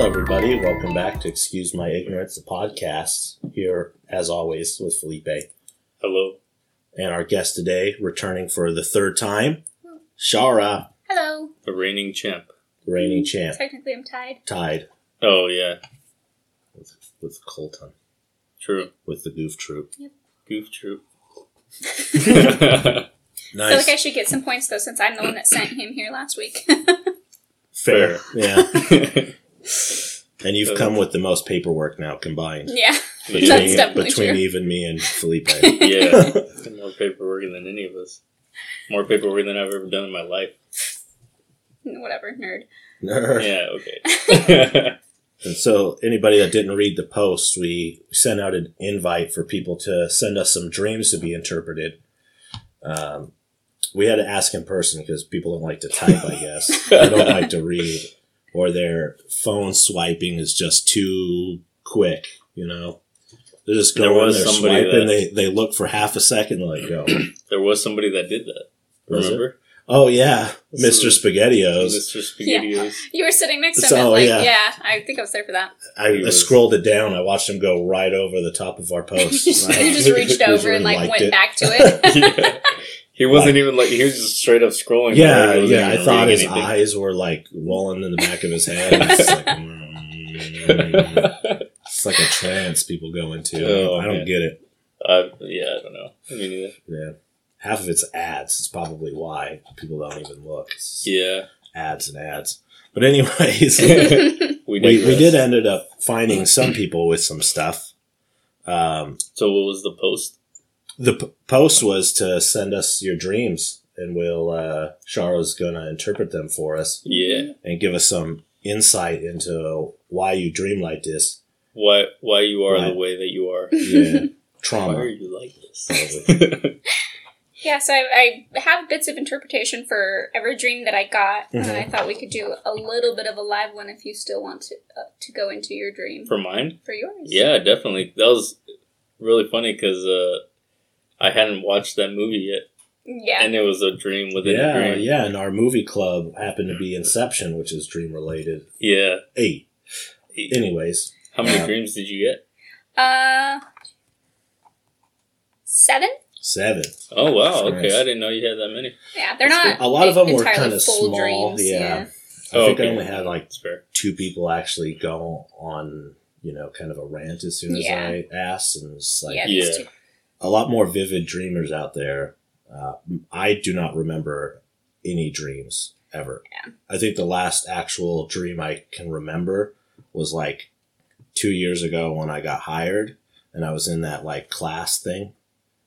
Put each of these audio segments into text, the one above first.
everybody. Welcome back to Excuse My Ignorance, the podcast. Here, as always, with Felipe. Hello. And our guest today, returning for the third time, Shara, Hello. The reigning champ. reigning champ, Technically, I'm tied. tied Oh, yeah. with, with Colton, True. with the Goof Troop. Yep. Goof troop. I feel Nice. like I should get some points though, since I'm the one that sent him here last week. Fair. Yeah. yeah. And you've come with the most paperwork now combined. yeah, Between, That's definitely between true. even me and Felipe. Yeah. More paperwork than any of us. More paperwork than I've ever done in my life. whatever, nerd. Yeah, okay. And so, anybody that didn't read the post, we sent out an invite for people to send us some dreams to be interpreted. Um, we had to ask in person because people don't like to type, I guess. they don't like to read, or their phone swiping is just too quick, you know? They're just There go in, was somebody swiping, that- they, they look for half a second, like, go. there was somebody that did that. Remember? Oh, yeah, This Mr. is- SpaghettiOs. Mr. Spaghettios. You were sitting next to him. So, and, like, yeah. yeah. I think I was there for that. I, I scrolled it down. I watched him go right over the top of our post. you just, Right? you just reached over and like went it. back to it. yeah. He wasn't even like, he was just straight up scrolling. Yeah, Like, yeah. I thought his anything. eyes were like rolling in the back of his head. It's like, mm, it's like a trance people go into. Oh, I don't man. get it. uh, yeah, I don't know. Me neither. Yeah, half of it's ads. It's probably why people don't even look. It's Yeah. ads and ads. But anyways, we, we, we did ended up finding some people with some stuff. Um, So what was the post? The p- post was to send us your dreams, and we'll uh, Shara's gonna interpret them for us. Yeah. and give us some insight into why you dream like this. Why why you are Why- the way that you are. Yeah, trauma. Why are you like this? Probably. yeah, so I, I have bits of interpretation for every dream that I got, and I Mhm. thought we could do a little bit of a live one if you still want to uh, to go into your dream For mine? for yours. Yeah, definitely. That was really funny because uh, I hadn't watched that movie yet, yeah. and it was a dream within a yeah, dream. yeah. And our movie club happened to be Inception, which is dream related. Yeah. Eight. Anyways, How many Yeah. dreams did you get? Uh, seven. seven. Oh wow! Okay, Nice. I didn't know you had that many. Yeah, they're That's not. A lot of them were kind of small. dreams, yeah. I Oh, think I only had like two people actually go on, you know, kind of a rant as soon as Yeah. I asked, and it's like yeah, Yeah. Two. a lot more vivid dreamers out there. Uh, I do not remember any dreams ever. Yeah. I think the last actual dream I can remember was like two years ago when I got hired and I was in that like class thing.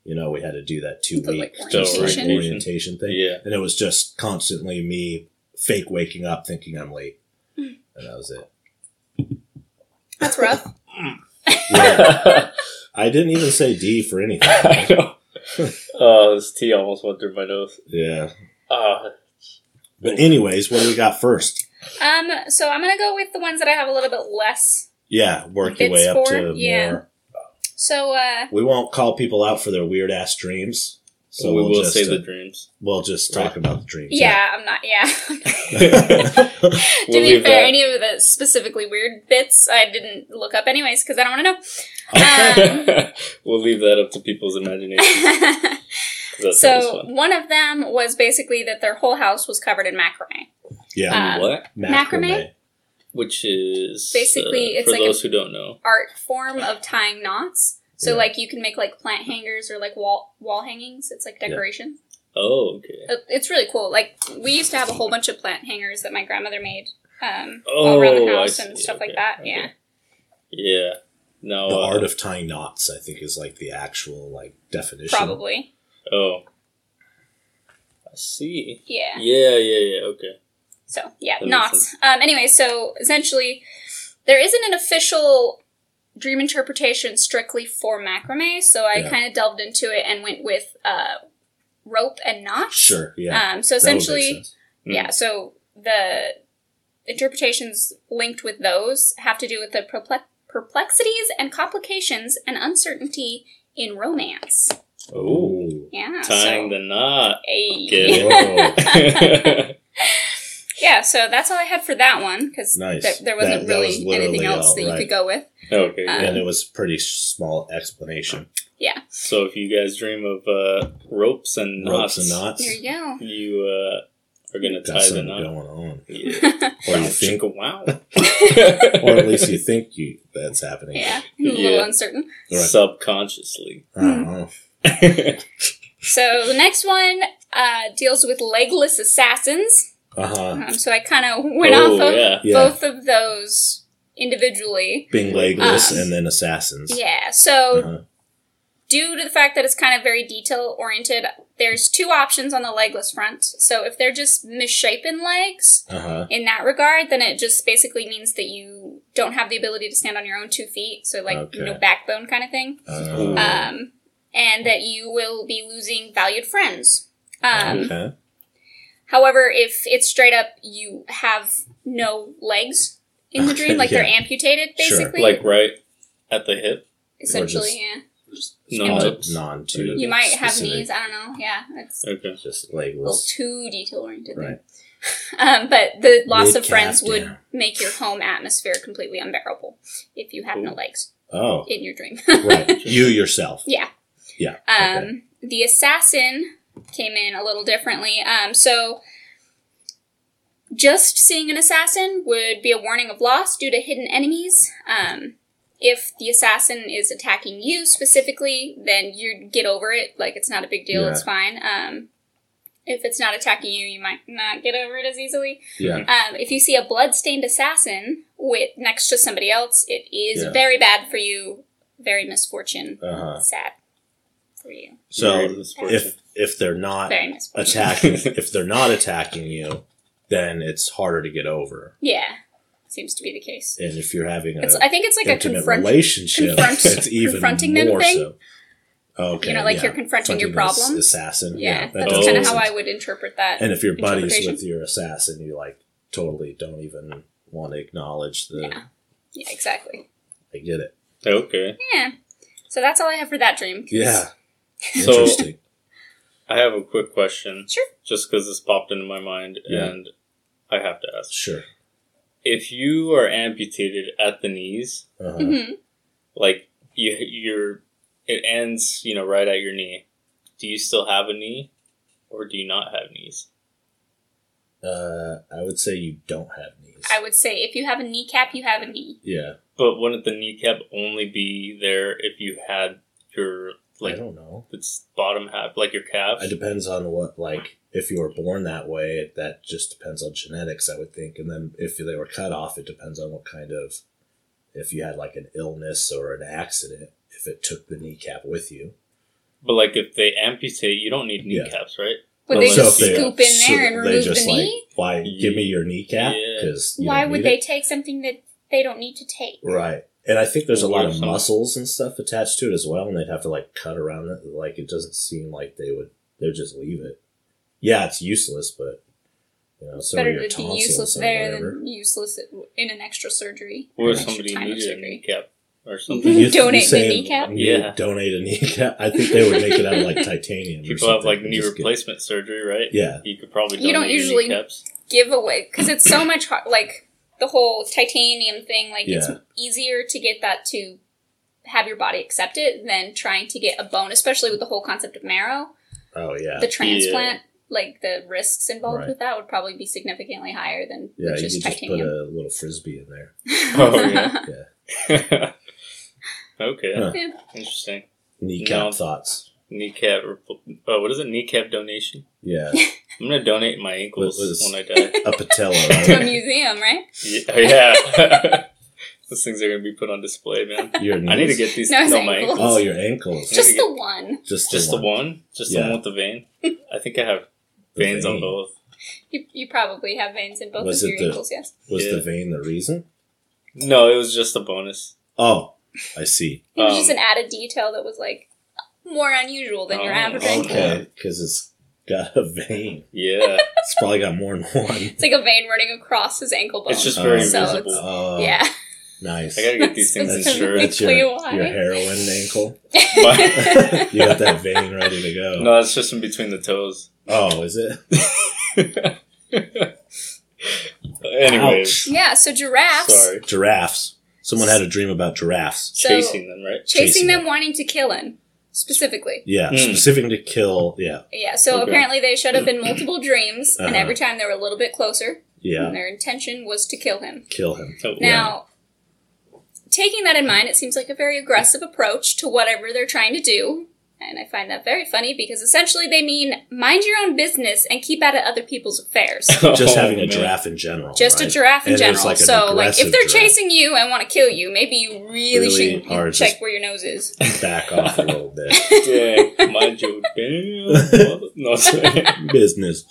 You know, we had to do that two The, week like, just, like, orientation. orientation thing. Yeah. And it was just constantly me fake waking up thinking I'm late. Hmm. And that was it. That's rough. Yeah. I didn't even say D for anything. I know. Oh, this tea almost went through my nose. Yeah. Ah, But anyways, what do we got first? Um, so I'm gonna go with the ones that I have a little bit less. Yeah, work your way up for- to yeah. more. So, uh, We won't call people out for their weird ass dreams. So we we'll say uh, the dreams. we'll just talk Right. about the dreams. yeah, I'm not. Yeah. Yeah. to We'll be fair, that. any of the specifically weird bits I didn't look up anyways because I don't want to know. we'll leave that up to people's imagination. Um, 'cause That's always so one of them was basically that their whole house was covered in macrame. yeah. uh, what? macrame? Which is Basically, uh, it's for like a- those who don't know. Art form of tying knots. So Yeah. like you can make like plant hangers or like wall wall hangings. It's like decoration. Oh, okay. It's really cool. Like we used to have a whole bunch of plant hangers that my grandmother made um, all around the Oh, house and stuff like that. okay. Yeah. Yeah. No. The uh, art of tying knots, I think, is like the actual like definition. Probably. Oh. I see. Yeah. Yeah, yeah, yeah. Okay. So yeah, That knots. Um, anyway, so essentially, there isn't an official dream interpretation strictly for macrame. So I Yeah. kind of delved into it and went with uh, rope and knots. Sure. Yeah. Um, so that would make essentially. Mm. yeah. So the interpretations linked with those have to do with the perplex- perplexities and complications and uncertainty in romance. Oh. Yeah. Tying so, the knot. Hey. Get it. it? yeah, so that's all I had for that one because Nice. there, there wasn't That- that really was anything else all, that you right. could go with. Okay. Um, and it was pretty small explanation. Yeah. So if you guys dream of uh, ropes and knots, and knots. There you go. you uh, are gonna Got tie the something knot. going on, Yeah. or you think, chicka wow. or at least you think you that's happening. yeah, a little Yeah. uncertain. Right. Subconsciously. I don't. So the next one uh, deals with legless assassins. Uh huh. Um, so I kind of went oh off of yeah. Yeah. both of those individually. Being legless Um, and then assassins. Yeah. So Uh-huh. due to the fact that it's kind of very detail oriented, there's two options on the legless front. So if they're just misshapen legs Uh huh. in that regard, then it just basically means that you don't have the ability to stand on your own two feet. So like Okay. no backbone kind of thing. Uh, Um, and that you will be losing valued friends. Um, okay. However, if it's straight up you have no legs in the dream, like they're yeah. amputated, Sure. basically. Like right at the hip. essentially, just- yeah. No Yeah. lips. Non too. You might have knees. I don't know. Yeah, it's Okay. Just a too detail oriented. Right. Um, but the loss of Mid-calf friends would down. make your home atmosphere completely unbearable if you have no legs Oh, in your dream. right. You yourself. Yeah. Yeah. Um, okay. The assassin came in a little differently. Um, so, just seeing an assassin would be a warning of loss due to hidden enemies. Um, if the assassin is attacking you specifically, then you'd get over it. Like it's not a big deal. Yeah. It's fine. Um, if it's not attacking you, you might not get over it as easily. Yeah. Um, if you see a blood-stained assassin with next to somebody else, it is Yeah. very bad for you. Very misfortune. Uh huh. Sad for you. So if if they're not attacking, if they're not attacking you, then it's harder to get over. Yeah, seems to be the case. And if you're having It's. a I think it's like a confront. relationship, confront- it's even confronting them more thing. so. Okay. You know, like yeah. you're confronting your Confronting this problems. Assassin. Yeah, that that's kind of how I would interpret that. And if you're buddies with your assassin, you like totally don't even want to acknowledge the. Yeah. yeah, exactly. I get it. Okay. Yeah. So that's all I have for that dream. Yeah. So- Interesting. I have a quick question. Sure. Just because this popped into my mind, Yeah. and I have to ask: sure. if you are amputated at the knees, Uh-huh. hmm like you, you're, it ends, you know, right at your knee. Do you still have a knee, or do you not have knees? Uh, I would say you don't have knees. I would say if you have a kneecap, you have a knee. yeah. But wouldn't the kneecap only be there if you had your I don't know. its bottom half, like your calf? It depends on what, like, if you were born that way, that just depends on genetics, I would think. And then if they were cut off, it depends on what kind of, if you had like an illness or an accident, if it took the kneecap with you. But like if they amputate, you don't need Yeah. kneecaps, right? Would Well, they so just if they- scoop in so there and they remove just the like, knee? Why give me your kneecap? Yeah. Because Why would they take something that they don't need to take? Right. And I think there's a lot of muscles and stuff attached to it as well, and they'd have to like cut around it. Like it doesn't seem like they would. They'd just leave it. Yeah, it's useless, but you know, so Better to be useless there than useless in an extra surgery. Or an if somebody time needed a surgery. kneecap or something. You- Donate you the kneecap? Yeah. Donate a kneecap. I think they would make it out of like titanium. or People have like knee just get- replacement surgery, right? Yeah. You could probably You don't usually- kneecaps. Give away because it's so much hard. Like the whole titanium thing. Like Yeah. it's easier to get that to have your body accept it than trying to get a bone, especially with the whole concept of marrow. Oh yeah. The transplant, like the risks involved Right. with that, would probably be significantly higher than yeah, with you just could just put titanium. a little frisbee in there. Oh, yeah. okay. Huh. Yeah. Interesting. Kneecap No. thoughts. Kneecap. repl- Oh, what is it? Kneecap donation. Yeah, I'm gonna donate my ankles What when I die. a patella. to a museum, right? yeah. oh, yeah. Those things are gonna be put on display, man. Your I need to get these. No, his No, my ankles. ankles. Oh, your ankles. Yeah. Just the one. Just, Just the one. Just the one with the vein. I think I have The veins on both. You, you probably have veins in both Was of it your the- ankles, yes. Was Yeah. the vein the reason? No, it was just a bonus. Oh, I see. It was Um, just an added detail that was like more unusual than your Oh, average. Okay, because it's got a vein. Yeah, It's probably got more than one. It's like a vein running across his ankle bone. it's just very. So visible. it's- Oh, yeah. nice. I gotta get these things That's That's your, insured. that's your, why. your heroin ankle. You got that vein ready to go. no, it's just in between the toes. Oh, is it? Anyways, Yeah, so giraffes sorry. Giraffes. Someone had a dream about giraffes. So- Chasing them, right? chasing, chasing them, wanting to kill him specifically. Yeah, Hmm. specific to kill. Yeah, Yeah, so Okay. apparently they showed up in multiple dreams, and Uh-huh. every time they were a little bit closer, yeah. and their intention was to kill him. Kill him. Oh, Now, taking that in mind, it seems like a very aggressive approach to whatever they're trying to do. And I find that very funny because essentially they mean mind your own business and keep out of other people's affairs. Just Oh, having a man. giraffe in general. Just a giraffe in And general. like so, like, if they're giraffe. chasing you and want to kill you, maybe you really, Really should check where your nose is. Back off a little bit. Dang, mind you, damn. No. Business.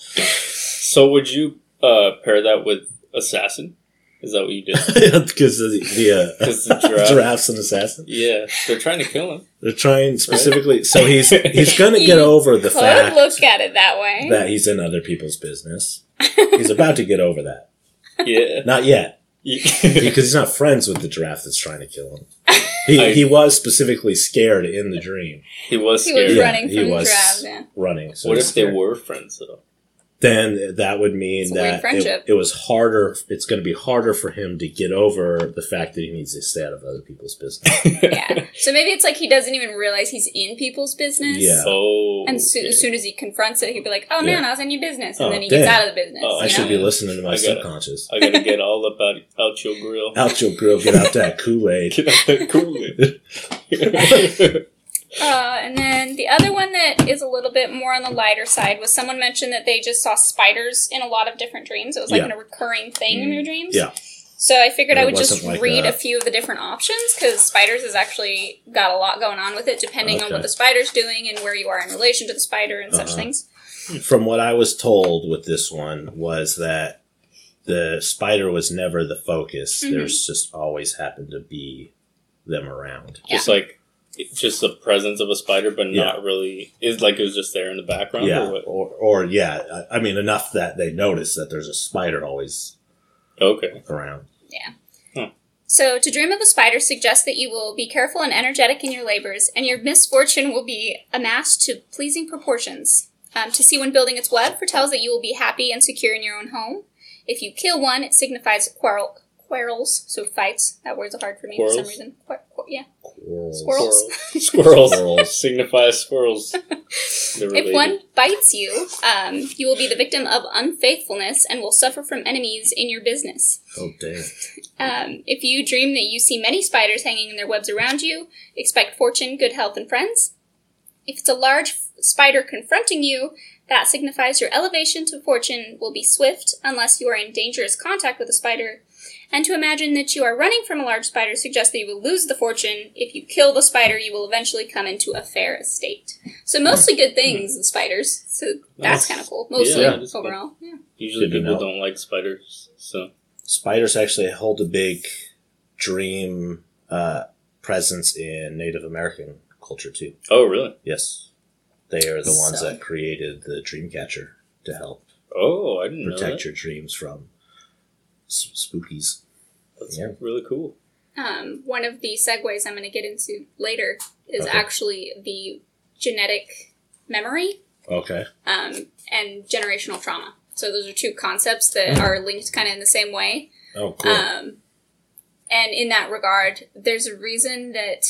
so would you uh, pair that with assassin? Is that what you did? Because the, the uh, the giraffe. giraffe's an assassin. Yeah, they're trying to kill him. They're trying specifically. So he's he's going to get over the Could fact look at it that way. that he's in other people's business. He's about to get over that. Yeah. Not yet, because he's not friends with the giraffe that's trying to kill him. He, I- he was specifically scared in the dream, he was he scared. was Yeah, running he from the was. giraffe. Yeah. running. So what he's if they were friends though? Then that would mean It's that it, it was harder. It's going to be harder for him to get over the fact that he needs to stay out of other people's business. yeah. So maybe it's like he doesn't even realize he's in people's business. Yeah. Oh. And so, okay. as soon as he confronts it, he'd be like, "Oh man, I was in your business," and Oh, then he gets out of the business. Oh, I you should be listening to my I gotta- subconscious. I gotta get all about out your grill. Out your grill, get out that Kool Aid. Get out that Kool-Aid. Uh, and then the other one that is a little bit more on the lighter side was someone mentioned that they just saw spiders in a lot of different dreams. It was like Yeah. a recurring thing in their dreams. Yeah. So I figured I would just like read a- a few of the different options because spiders has actually got a lot going on with it, depending on what the spider's doing and where you are in relation to the spider and such Uh-huh. things. From what I was told with this one was that the spider was never the focus. Mhm. There's just always happened to be them around. just like just the presence of a spider, but Yeah. not really. Is like it was just there in the background. Yeah, Or what? or, or yeah, I I mean enough that they notice that there's a spider always Okay. around. Yeah. So, to dream of a spider suggests that you will be careful and energetic in your labors, and your misfortune will be amassed to pleasing proportions. Um, to see when building its web foretells that you will be happy and secure in your own home. If you kill one, it signifies quarrel, quarrels, so fights. That word's hard for me for some reason. Quar- quar- yeah. Squirrels. Squirrels. Squirrels. Squirrels. Signifies squirrels. If one bites you, um, you will be the victim of unfaithfulness and will suffer from enemies in your business. Oh damn! Um, if you dream that you see many spiders hanging in their webs around you, expect fortune, good health, and friends. If it's a large spider confronting you, that signifies your elevation to fortune will be swift unless you are in dangerous contact with a spider. And to imagine that you are running from a large spider suggests that you will lose the fortune. If you kill the spider, you will eventually come into a fair estate. So mostly good things, the spiders. So that's Nice. kind of cool. Mostly Yeah, that's overall. Yeah. Usually Good to people know. don't like spiders, so Spiders actually hold a big dream uh, presence in Native American culture too. oh really? Yes, they are the ones So- that created the dream catcher to help Oh, I didn't know protect that. your dreams from s- spookies. That's Yeah. really cool. um, one of the segues I'm going to get into later is Okay. actually the genetic memory Okay. um, and generational trauma. So those are two concepts that are linked kind of in the same way. Oh, cool. Um, and in that regard, there's a reason that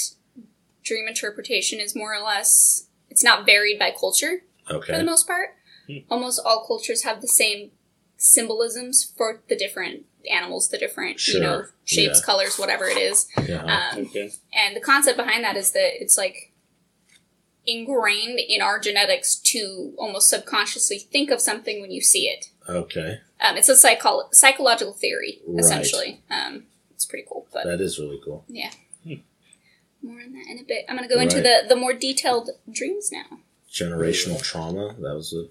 dream interpretation is more or less it's not varied by culture okay. for the most part. Hmm. Almost all cultures have the same symbolisms for the different animals, the different you know shapes, Yeah. colors, whatever it is. Yeah. Um, Okay. and the concept behind that is that it's like ingrained in our genetics to almost subconsciously think of something when you see it. okay. Um, it's a psycho- psychological theory, Right. essentially. Um, it's pretty cool, but That is really cool. Yeah. More on that in a bit. I'm going to go into the, the more detailed dreams now. Generational trauma. That was a.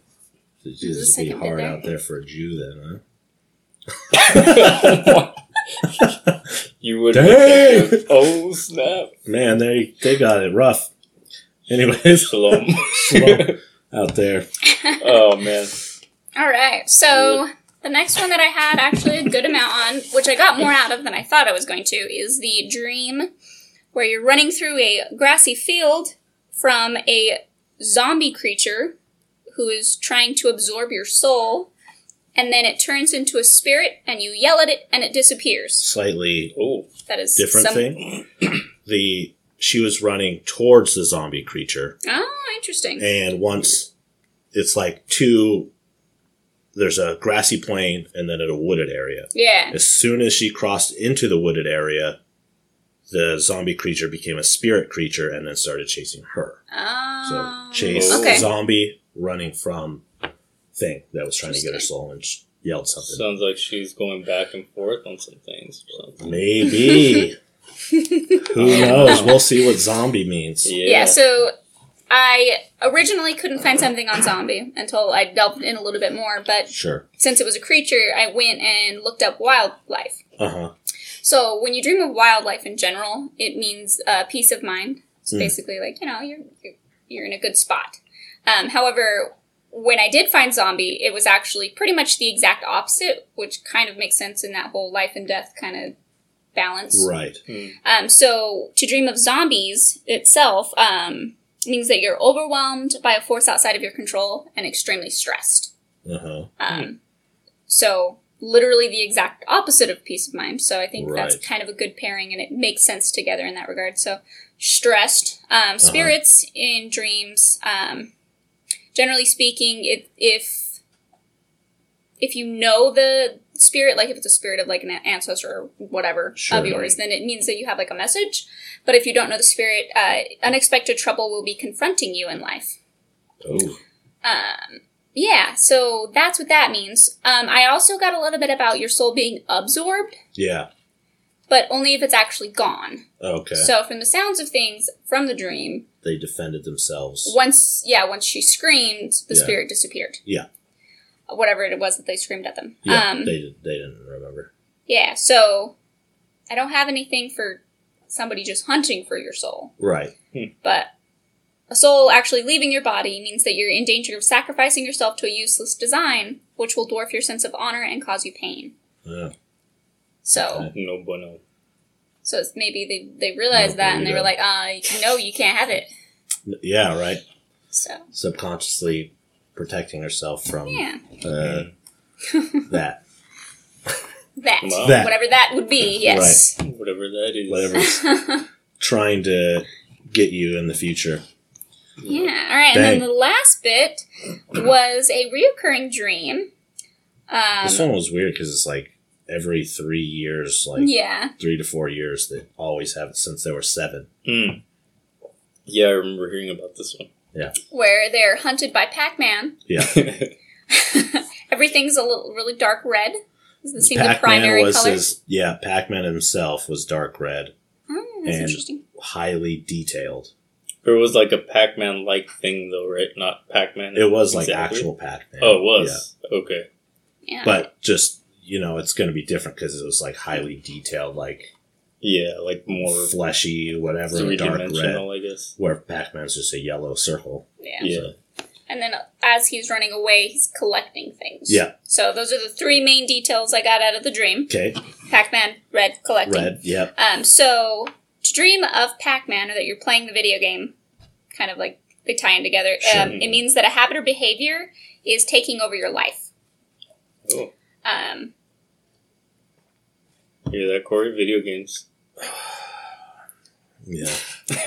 It'd just be hard there. out there for a Jew then, huh? you would. Dang! Oh snap! Man, they they got it rough. Anyways, Shalom. slow out there. oh man. All right, so the next one that I had actually a good amount on, which I got more out of than I thought I was going to, is the dream where you're running through a grassy field from a zombie creature who is trying to absorb your soul. and then it turns into a spirit, and you yell at it, and it disappears. Slightly Oh, That is different some- thing. the she was running towards the zombie creature, Oh, interesting. and once it's like two. There's a grassy plain and then a wooded area. Yeah. As soon as she crossed into the wooded area, the zombie creature became a spirit creature and then started chasing her. So Oh. chase Okay. zombie running from thing that was trying to get her soul and sh- yelled something. sounds like she's going back and forth on some things. Maybe. Who knows? We'll see what zombie means. Yeah. Yeah, so I originally couldn't find something on zombie until I delved in a little bit more, but Sure. since it was a creature, I went and looked up wildlife. Uh huh. So when you dream of wildlife in general, it means uh, peace of mind. It's Hmm. basically like you know you're you're- you're in a good spot. Um, however, when I did find zombie, it was actually pretty much the exact opposite, which kind of makes sense in that whole life and death kind of balance. Right. Um, so to dream of zombies itself um, means that you're overwhelmed by a force outside of your control and extremely stressed. Uh huh. Um, So literally the exact opposite of peace of mind. So I think that's kind of a good pairing, and it makes sense together in that regard. So stressed um, spirits in dreams. Um, generally speaking, if if if you know the spirit, like if it's a spirit of like an ancestor or whatever Sure. of yours, then it means that you have like a message. But if you don't know the spirit, uh, unexpected trouble will be confronting you in life. Oh. Um, yeah, so that's what that means. Um, I also got a little bit about your soul being absorbed, Yeah. but only if it's actually gone. Okay. So, from the sounds of things from the dream, they defended themselves. once yeah, once she screamed, the Yeah. spirit disappeared. Yeah. Whatever it was that they screamed at them. Yeah. um, they they didn't remember. yeah. So, I don't have anything for somebody just hunting for your soul, Right. but a soul actually leaving your body means that you're in danger of sacrificing yourself to a useless design, which will dwarf your sense of honor and cause you pain. Yeah. So. Okay. No bueno. So it's maybe they they realized No, that and they were like, uh, no, you can't have it. Yeah. Right. So Subconsciously protecting herself from yeah, uh, that. that Wow. That. whatever that would be, yes. Whatever that is. Whatever's trying to get you in the future. yeah. All right, and then the last bit was a reoccurring dream. Um, this one was weird because it's like every three years, like yeah, three to four years, they always have it since they were seven. Hmm. Yeah, I remember hearing about this one. Yeah, where they're hunted by Pac-Man. Yeah. Everything's a little really dark red. Does this seem the Pac-Man primary was color? his yeah. Pac-Man himself was dark red, Oh, that's and- interesting. highly detailed. It was like a Pac-Man like thing though, right? Not Pac-Man. It was like actual Pac-Man. Oh, it was. Okay. Yeah. but just you know, it's going to be different because it was like highly detailed, like Yeah, like more fleshy, whatever, dark red. I guess. Where Pac-Man's just a yellow circle. yeah. Yeah. And then as he's running away, he's collecting things. Yeah. So those are the three main details I got out of the dream. Okay, Pac-Man, red, collecting. red. Yep. Um, so to dream of Pac-Man or that you're playing the video game, kind of like they tie in together. Sure. Um, it means that a habit or behavior is taking over your life. Oh, Um, hear that, Corey? Video games. Yeah.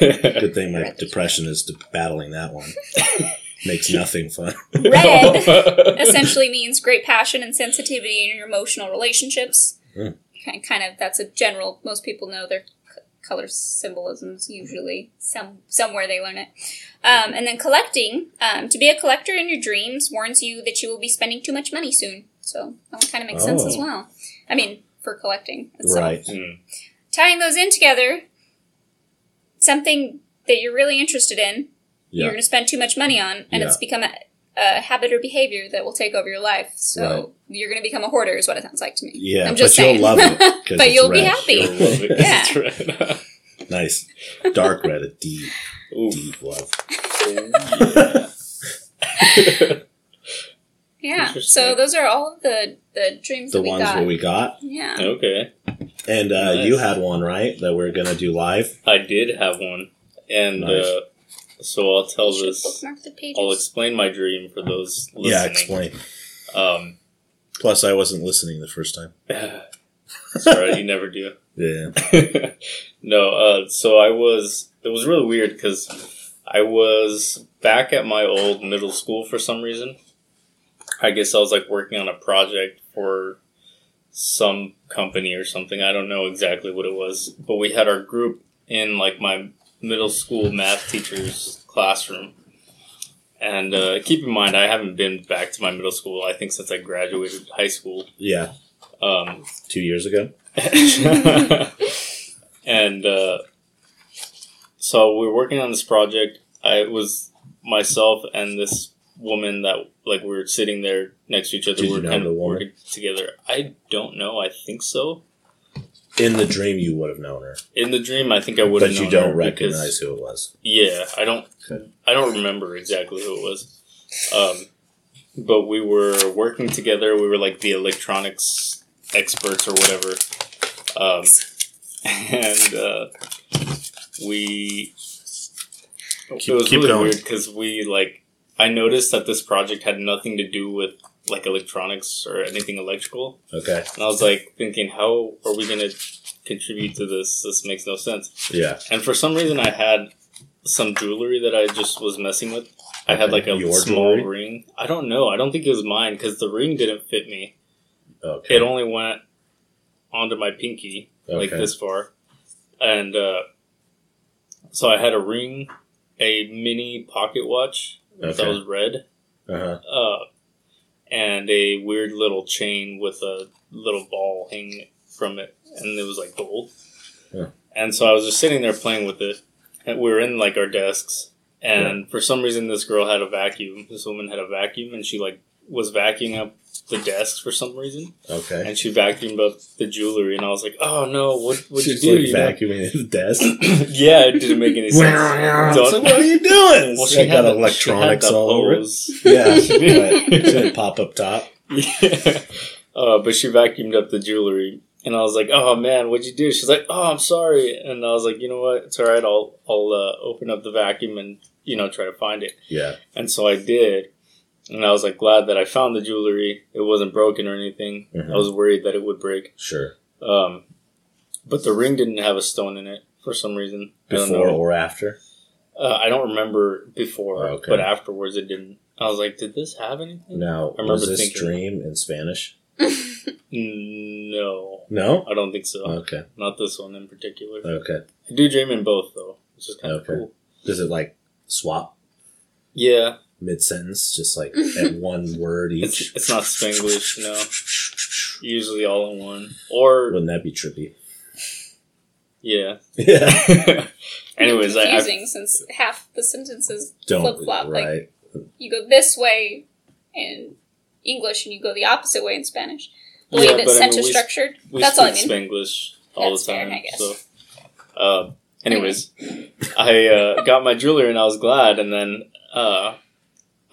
Good Good thing my depression is de- battling that one. Makes nothing fun. red essentially means great passion and sensitivity in your emotional relationships. Hmm. Kind kind of that's a general. Most people know their c- color symbolisms usually some somewhere they learn it. Um, and then collecting. Um, to be a collector in your dreams warns you that you will be spending too much money soon. So that one kind of makes sense Oh. as well. I mean, for collecting. itself. Right. Hmm. Tying those in together, something that you're really interested in you're going to spend too much money on, and Yeah. it's become a, a habit or behavior that will take over your life. So Right. you're going to become a hoarder, is what it sounds like to me. Yeah, I'm just but saying. you'll love it. But it's you'll be happy. You'll love it 'cause Yeah. it's red. Nice. Dark red, a deep, Ooh. deep love. Yeah. So those are all of the the dreams the that we ones got. that we got. yeah. okay. And uh, Nice. you had one, right? That we're going to do live? I did have one. And Nice. uh, so I'll tell You this. the pages. I'll explain my dream for those listening. Yeah, explain. Um, Plus, I wasn't listening the first time. That's all right. You never do. Yeah. no, uh, so I was. It was really weird because I was back at my old middle school for some reason. I guess I was like working on a project for some company or something. I don't know exactly what it was, but we had our group in like my middle school math teacher's classroom. And uh, keep in mind, I haven't been back to my middle school. I think since I graduated high school. Yeah. Um, Two years ago. and uh, so we're working on this project. I it was myself and this woman that like we were sitting there next to each other. Did we you were know kind the of woman? working together. I don't know. I think so. In the dream, you would have known her, In the dream, I think I would have. but you don't her recognize because- who it was. Yeah, I don't. Okay. I don't remember exactly who it was. Um, but we were working together. We were like the electronics experts or whatever. Um, and uh, we. Keep- it was keep really going. weird because we like. I noticed that this project had nothing to do with like electronics or anything electrical. Okay. And I was like thinking, how are we going to contribute to this? This makes no sense. Yeah. And for some reason, I had some jewelry that I just was messing with. I had like a Your small jewelry? ring. I don't know. I don't think it was mine because the ring didn't fit me. Okay. It only went onto my pinky, like Okay. this far. And uh, so I had a ring, a mini pocket watch that Okay. was red, Uh-huh. uh, and a weird little chain with a little ball hanging from it, and it was like gold. Yeah. And so I was just sitting there playing with it, and we were in like our desks, and for some reason this girl had a vacuum. This woman had a vacuum, and she like was vacuuming up the desks for some reason, Okay. and she vacuumed up the jewelry, and I was like, "Oh no, what what'd you do?" like you know? vacuuming his desk. yeah, it didn't make any sense. so, what are you doing? Well, she like got the- electronics she all over it. Yeah, she didn't pop up top. Yeah. Uh, but she vacuumed up the jewelry, and I was like, "Oh man, what'd you do?" She's like, "Oh, I'm sorry," and I was like, "You know what? It's all right. I'll I'll uh, open up the vacuum and you know try to find it." Yeah. And so I did, and I was like glad that I found the jewelry. It wasn't broken or anything. Mhm. I was worried that it would break. Sure. Um, but the ring didn't have a stone in it for some reason. I don't Before or after? Uh, I don't remember before, Oh, okay. but afterwards it didn't. I was like, "Did this have anything?" Now, I remember was this thinking- dream in Spanish? No, No? I don't think so. Okay. Not this one in particular. Okay. I do dream in both though, which is kind of Okay. cool. Does it like swap Yeah, mid sentence, just like at one word it's each? it's not Spanglish, no. Usually all in one. Or Wouldn't that be trippy? yeah. Yeah. Anyways, I, I confusing since half the sentences flip flop. Like Right. you go this way in English and you go the opposite way in Spanish. The Yeah, way that but I mean, sentence we- structured. we That's speak all I mean. Spanglish all That's the fair, time. I guess. So, uh, anyways, I uh, got my jewelry and I was glad, and then uh,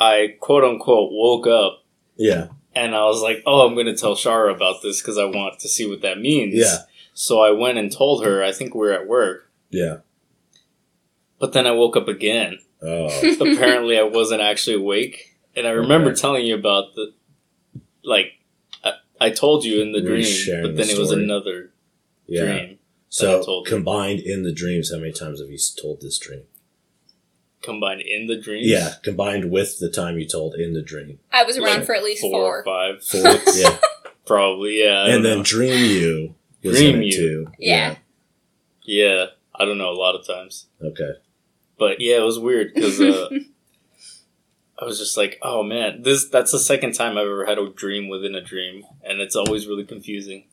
I quote unquote woke up Yeah. and I was like, "Oh, I'm going to tell Shara about this because I want to see what that means." Yeah. So I went and told her. I think we're at work, Yeah. but then I woke up again. Oh. Apparently, I wasn't actually awake, and I remember Okay. telling you about the like. I, I told you in the Were dream, but then the it was another Yeah. dream. So told you. combined in the dreams, how many times have you told this dream? Combined in the dream. Yeah, combined with the time you told in the dream. I was around Like for at least four, four. or five, Four. yeah. probably. Yeah, I and then know. dream you was Dream in it You. too. Yeah. yeah, I don't know a lot of times, Okay. but yeah, it was weird because uh, I was just like, oh man, this that's the second time I've ever had a dream within a dream, and it's always really confusing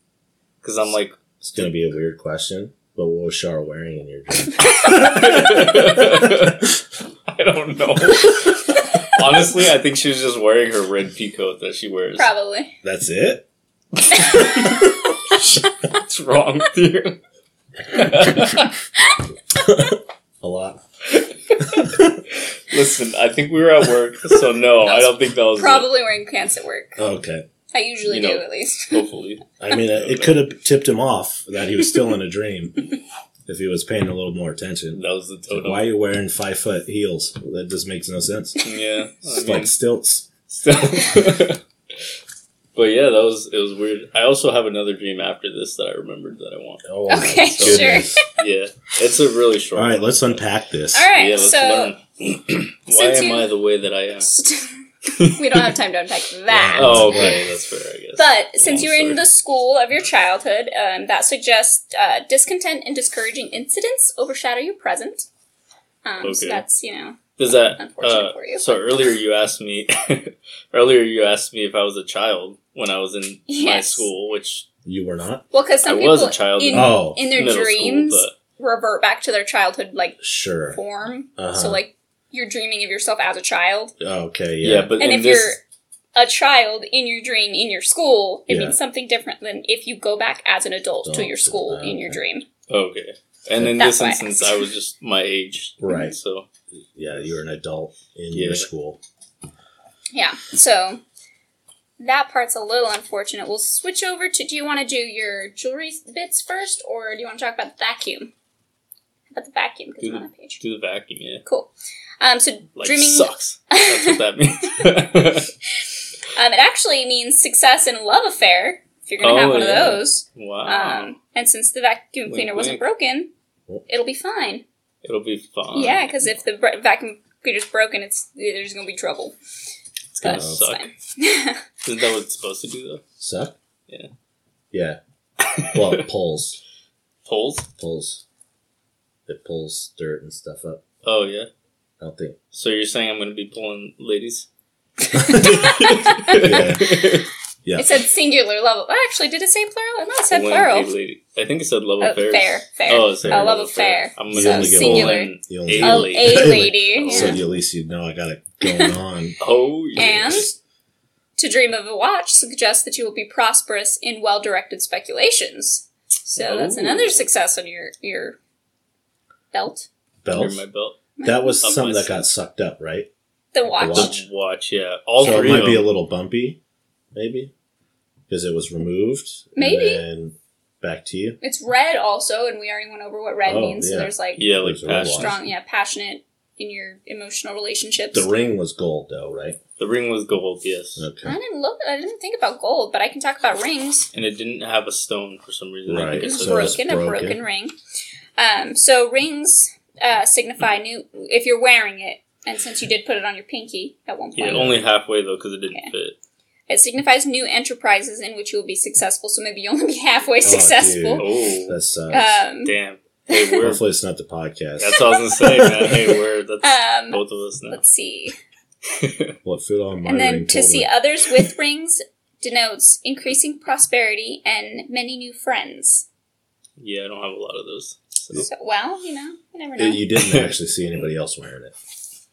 because I'm like. It's gonna be a weird question, but what was Char wearing in your dream? I don't know. Honestly, I think she was just wearing her red pea coat that she wears. Probably. That's it. What's wrong with you? A lot. Listen, I think we were at work, so no, I don't think that was it. Probably wearing pants at work. Okay. I usually You know. do, at least. Hopefully. I mean, uh, it could have tipped him off that he was still in a dream if he was paying a little more attention. That was the It's like, why are you wearing five foot heels? That just makes no sense. Yeah. I It's mean, like stilts. still. But yeah, that was it was weird. I also have another dream after this that I remembered that I want. Oh, my Okay, sure. Yeah, it's a really short. All right, one. let's unpack this. All right, yeah, let's so learn. Why am I the way that I am? we don't have time to unpack that. Oh, okay, that's fair. I guess. But since Oh, you're in the school of your childhood, um, that suggests uh, discontent and discouraging incidents overshadow your present. Um, So Okay. that's you know Does that? Unfortunate Uh, for you. so earlier you asked me. earlier you asked me if I was a child when I was in my school, which You were not? well because some I people was a child in, Oh. in their dreams school, revert back to their childhood like Sure. form. Uh-huh. So like you're dreaming of yourself as a child, Oh, okay, yeah. yeah. but and if this, you're a child in your dream in your school, it Yeah. means something different than if you go back as an adult to your school in your dream. okay, and in That's this why I instance. I was just my age, Right. So Yeah, you're an adult in Yeah. your school. Yeah. So that part's a little unfortunate. We'll switch over to do you want to do your jewelry bits first or do you want to talk about the vacuum? How about the vacuum because Do it's the- on that page. do the vacuum. Yeah, Cool. Um, so like dreaming sucks. That's what that means. um, it actually means success in a love affair if you're gonna Oh, have one yeah. of those. wow, Um, and since the vacuum Wink, cleaner wasn't wink. broken, Oh. it'll be fine. it'll be fine. Yeah, because if the br- vacuum cleaner's broken, it's there's gonna be trouble. it's gonna suck. fine. Isn't that what it's supposed to do though? Suck? Yeah. Yeah. Well, it pulls. Pulls. Pulls. It pulls dirt and stuff up. Oh yeah. I don't think. So you're saying I'm going to be pulling ladies? Yeah. Yeah. It said singular level. Oh, actually, did it say plural? No, it said Pulling plural. a lady. I think it said love Oh, affairs. fair, fair. Oh, it's Fair. A love affair. I'm So going to be singular. pulling You oh, a only- Oh, lady. a lady. So yeah. you, at least you know I got it going on. Oh And yes. to dream of a watch suggests that you will be prosperous in well-directed speculations. So that's Oh. another success on your your belt. Belt. Under my belt. That was Up something my that got sucked up, right? The watch. watch. The watch, yeah. All so it three might of be a them. little bumpy, maybe, because it was removed. Maybe. And then back to you. It's red also, and we already went over what red Oh, means. So yeah. there's like Yeah, like There's a red passion. watch. strong, yeah, passionate in your emotional relationships. The ring was gold, though, right? The ring was gold, yes. Okay. I Okay. didn't look. I didn't think about gold, but I can talk about rings. And it didn't have a stone for some reason. I Right, think It it was said it's broken, a broken. broken ring. Um, so rings uh, signify new if you're wearing it, and since you did put it on your pinky at one point, Yeah, only halfway though because it didn't Yeah. fit. it signifies new enterprises in which you will be successful. So maybe you'll only be halfway Oh, successful. Oh, That sucks. Um, damn. Hey, we're. Hopefully, it's not the podcast. That's what I was gonna say, man. Hey, we're that's um, both of us now. let's see, what food on my and then to told see me. others with rings denotes increasing prosperity and many new friends. yeah, I don't have a lot of those. So. So, well, you know, you never know. You didn't actually see anybody else wearing it.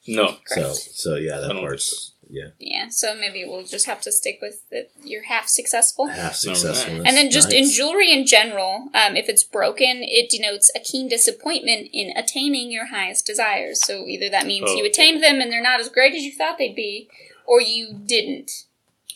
No, So, Correct. so yeah, I that don't part's yeah yeah, so maybe we'll just have to stick with that you're half successful. half successful. And then just in jewelry in general, um, if it's broken, it denotes a keen disappointment in attaining your highest desires. So either that means Oh, you attained them and they're not as great as you thought they'd be, or you didn't.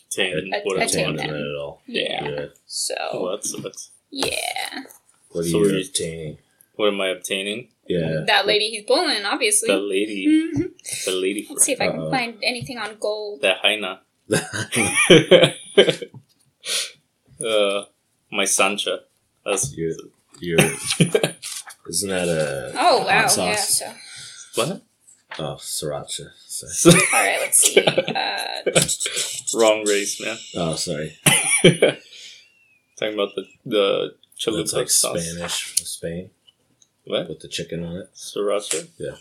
Tane, A- whatever. attain them. at all. Yeah. Yeah. So Oh, that sucks. yeah, What are So you are you- attaining? What am I obtaining? Yeah. that lady he's pulling, obviously. The lady, Mhm. the lady Let's see if I can Uh-oh. find anything on gold. The Haina. uh, my Sancha. That's You're- You're, isn't that a Oh wow! hot Yeah. So what? Oh, sriracha. Sorry. all right, let's see. Uh, Wrong race, man. Oh, sorry. Talking about the the chalupa That's like sauce. Spanish, from Spain. What? Put the chicken on it. Sriracha. Yeah.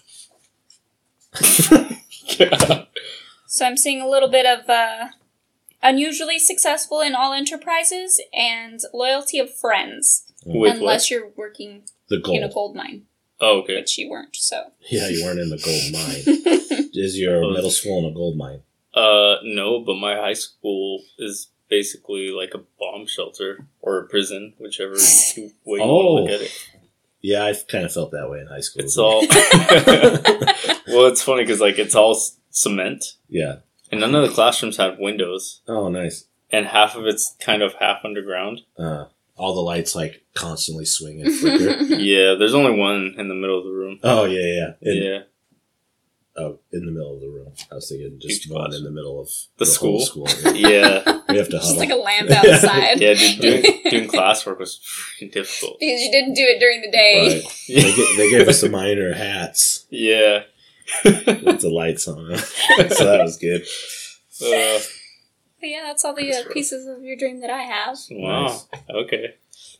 yeah. So I'm seeing a little bit of uh, unusually successful in all enterprises and loyalty of friends, With unless you're working The in a gold. gold mine, Oh, okay. which you weren't. So Yeah, you weren't in the gold mine. Is your Oh. middle school in a gold mine? Uh, no, but my high school is basically like a bomb shelter or a prison, whichever you- way you Oh. want to look at it. Yeah, I kind of felt that way in high school. It's all. well, it's funny because like it's all s- cement, Yeah. and none of the classrooms have windows, Oh, nice. and half of it's kind of half underground. Uh, all the lights like constantly swing and flicker. yeah, there's only one in the middle of the room. oh yeah, yeah. In, yeah, Oh, in the middle of the room. I was thinking just Each one class. in the middle of The whole school? school. yeah. We have to Just huddle. like a lamp outside. Yeah, dude, doing, doing classwork was freaking difficult. because you didn't do it during the day. Right. They, ga- they gave us the miner hats Yeah. with the lights on so that was good. Uh, yeah, that's all the uh, pieces of your dream that I have. wow. Nice. Okay.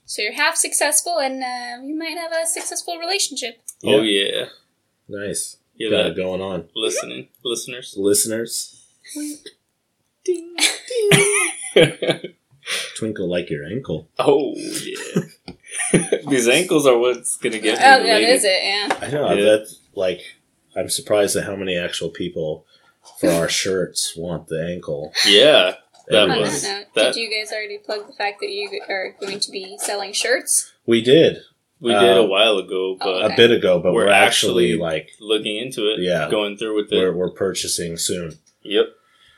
So you're half successful, and uh, you might have a successful relationship. Oh yeah. nice. Yeah. Got That going on, listening, listeners. listeners. Ding, ding. Twinkle like your ankle. oh yeah. These ankles are what's gonna get me. Oh, the yeah, is it. Yeah. I know Yeah. that. Like, I'm surprised at how many actual people for our shirts want the ankle. Yeah. That On was- that note, that- did you guys already plug the fact that you are going to be selling shirts? We did We did Uh, a while ago, but Okay. a bit ago, but we're, We're actually, actually- like looking into it. Yeah. Going through with it. we're, we're purchasing soon. Yep.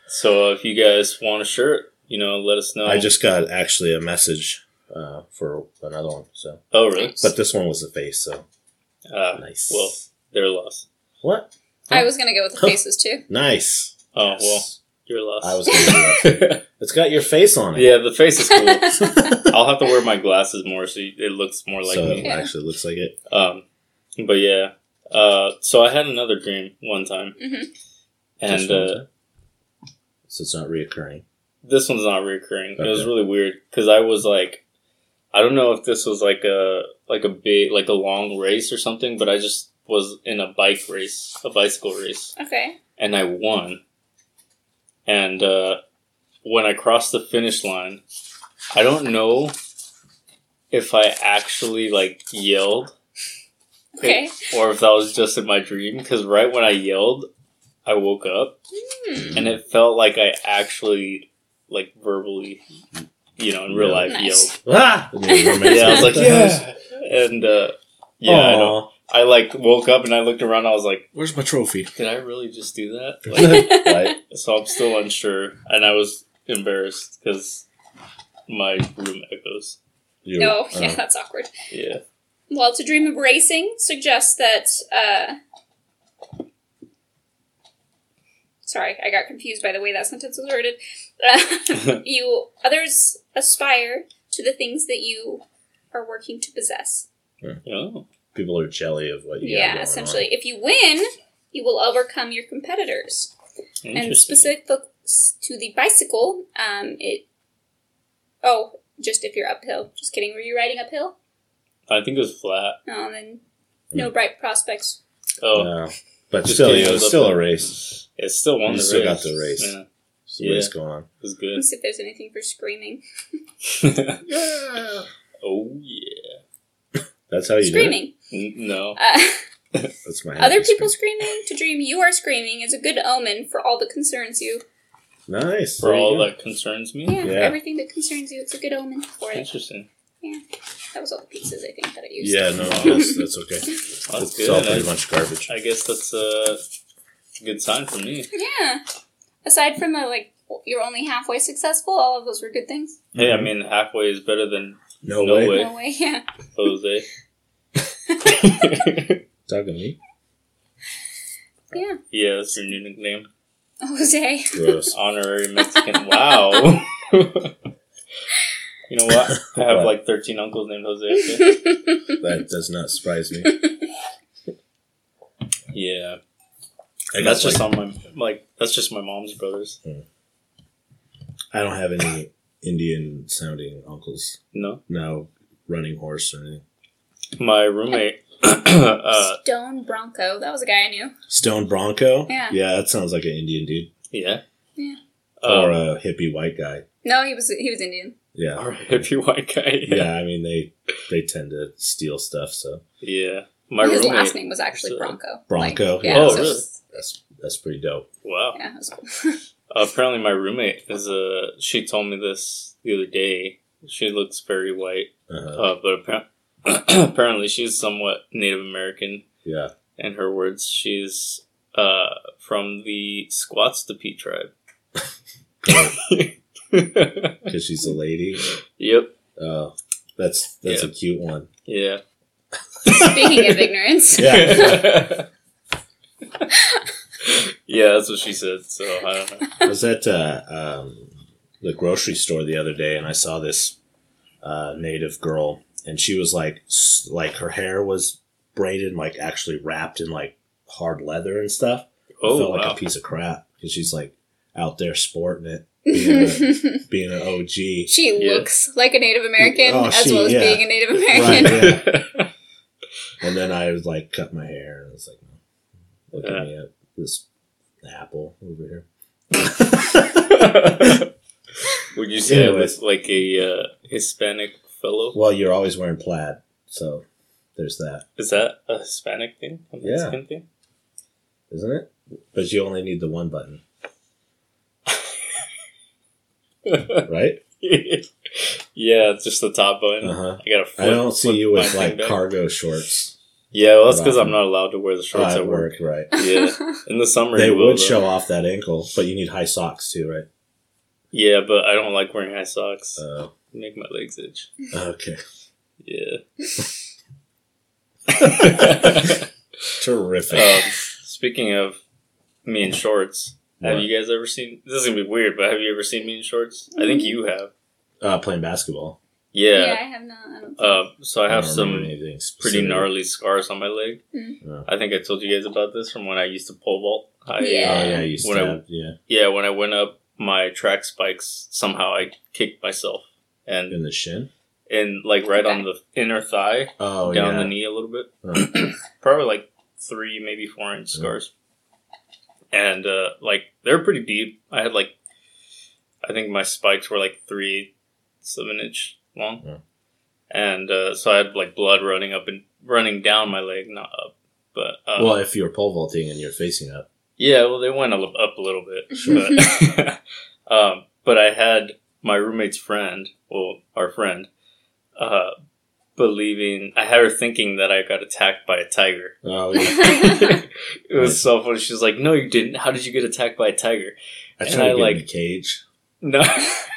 So if you guys want a shirt, you know, let us know. I just got actually a message uh, for another one. So, Oh really? but this one was the face. So Uh, nice. Well, they're lost. what? I was going to go with the faces too. Nice. Oh well, you're lost. I was gonna do It's got your face on it. yeah, the face is cool. I'll have to wear my glasses more so it looks more like so me. it actually looks like it. Um, but yeah. Uh, so I had another dream one time, Mhm. and Just one uh, time. so it's not reoccurring. this one's not recurring. It was really weird because I was like, I don't know if this was like a like a big like a long race or something, but I just was in a bike race, a bicycle race, Okay. and I won. And uh, when I crossed the finish line, I don't know if I actually like yelled Okay. or if that was just in my dream. Because right when I yelled, I woke up Hmm. and it felt like I actually like verbally, you know, in real life Nice. yelled. Ah! And your roommate's Yeah, I was like, "What the yeah, and uh, yeah, I know. Aw, I like woke up and I looked around. I was like, Where's my trophy? did I really just do that? Like, right? so I'm still unsure, and I was embarrassed because my room echoes. You- No, yeah, oh. that's awkward. Yeah. Well, to dream of racing suggests that. Uh, sorry, I got confused by the way that sentence was worded. Uh, you others aspire to the things that you are working to possess. Oh. People are jelly of what you got yeah, going on. essentially, if you win, you will overcome your competitors. And Interesting. specific to the bicycle, um, it. Oh, just if you're uphill. Just kidding. Were you riding uphill? I think it was flat. No, then no bright prospects. Oh, No. But Just still, kidding, it it was was still a race. it still won You the still race. got the race. Yeah, It's a Yeah. race going on. it was good. Let's see if there's anything for screaming. Yeah. oh yeah. That's how you screaming. N- no. Uh. That's my other people scream. screaming. To dream you are screaming is a good omen for all that concerns you. Nice. For There all go. that concerns me. Yeah, Yeah. everything that concerns you, it's a good omen for it. Interesting. Yeah, that was all the pieces I think that I used. Yeah, no, that's, that's okay. That's it's good. all pretty I, much garbage. I guess that's a good sign for me. Yeah. Aside from the like, you're only halfway successful. All of those were good things. Hey, I mean, halfway is better than No, No way. way. No way. Yeah. Jose. Talking to me? Yeah. yeah, that's your new nickname. Jose. Gross. Honorary Mexican. Wow. you know what? I have What? like 13 uncles named Jose. Okay? that does not surprise me. Yeah. I that's just like, on my, like, that's just my mom's brothers. Hmm. I don't have any Indian sounding uncles. No. No running horse or anything. My roommate, uh, Stone Bronco. That was a guy I knew. Stone Bronco? Yeah. Yeah, that sounds like an Indian dude. yeah. Yeah. or Um, a hippie white guy. No, he was he was Indian. Yeah. or a hippie white guy. Yeah, I mean they they tend to steal stuff, so Yeah. My His roommate. last name was actually So- Bronco. Bronco, Like, yeah. Oh, so- really? that's that's pretty dope. Wow. Yeah, that was cool. apparently, my roommate is a. She told me this the other day. She looks very white, Uh, uh, but apparently, apparently she's somewhat Native American. yeah. In her words, she's uh, from the Squatstapee tribe. Because she's a lady. yep. Oh, that's that's Yeah. a cute one. Yeah. Speaking of ignorance, Yeah. yeah, that's what she said. So I don't know. Was that uh, um, the grocery store the other day, and I saw this uh, native girl, and she was like, like her hair was braided, like actually wrapped in like hard leather and stuff. It Oh felt like wow. a piece of crap because she's like out there sporting it, being, a, being an OG. she Yeah. looks like a Native American Oh, as she- well as yeah. being a Native American. Right, And then I was like, cut my hair, and I was like, look Yeah. at me at this apple over here. Would you say I was like a uh, Hispanic fellow? Well, you're always wearing plaid, so there's that, Is that a Hispanic thing? A Yeah. Mexican thing? isn't it? But you only need the one button, right? yeah, it's just the top button. Uh huh. I gotta. I don't see you with like back. cargo shorts Yeah, well, that's because I'm not allowed to wear the shorts at work. right? Yeah, in the summer They you will, would show off that ankle, but you need high socks too, right? Yeah, but I don't like wearing high socks. Uh, Make my legs itch. okay, Yeah. terrific. um, speaking of me in shorts, have you guys ever seen? This is gonna be weird, but have you ever seen me in shorts? I think you have. Uh, playing basketball. Yeah, Yeah. I have not. I Uh, so I have don't some anything pretty gnarly scars on my leg. Oh. I think I told you guys about this from when I used to pole vault. I, Oh Yeah. yeah, you When I- Yeah, yeah, when I went up my track spikes, somehow I kicked myself and in the shin. and like right on the inner thigh, Oh down yeah. the knee a little bit. Oh. probably like three, maybe four inch scars. And uh, like they're pretty deep. I had like, I think my spikes were like three, seven inch long, Yeah. and uh, so I had like blood running up and running down my leg, not up. But uh, well, if you're pole vaulting and you're facing up, yeah, well they went a up a little bit, but um, but I had my roommate's friend, well, our friend, uh, believing I had her thinking that I got attacked by a tiger. oh yeah. it was so funny. She was like, "No, you didn't. How did you get attacked by a tiger?" I And tried I, to get like- in the cage. No.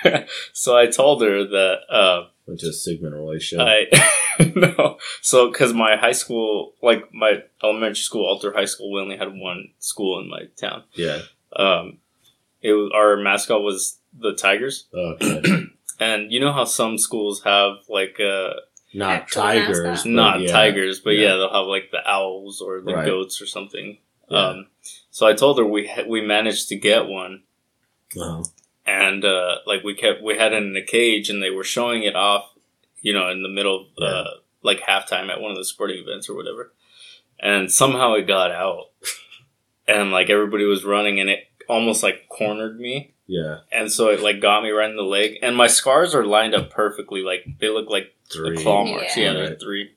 so I told her that uh, Went to a Sigmund Roy show. I no. So because my high school, like my elementary school, Alter High School, we only had one school in my town. yeah. Um, it was our mascot was the tigers, Oh, Okay. and you know how some schools have like uh, Not tigers. but not yeah. tigers, but Yeah. yeah. they'll have like the owls or the Right. goats or something. Yeah. Um, so I told her we ha- we managed to get one. Uh-huh. And uh, like we kept we had it in a cage and they were showing it off you know in the middle of Yeah. uh, like halftime at one of the sporting events or whatever and somehow it got out and like everybody was running and it almost like cornered me Yeah. and so it like got me right in the leg and my scars are lined up perfectly like they look like Three. the claw marks Yeah. yeah, they're Right. three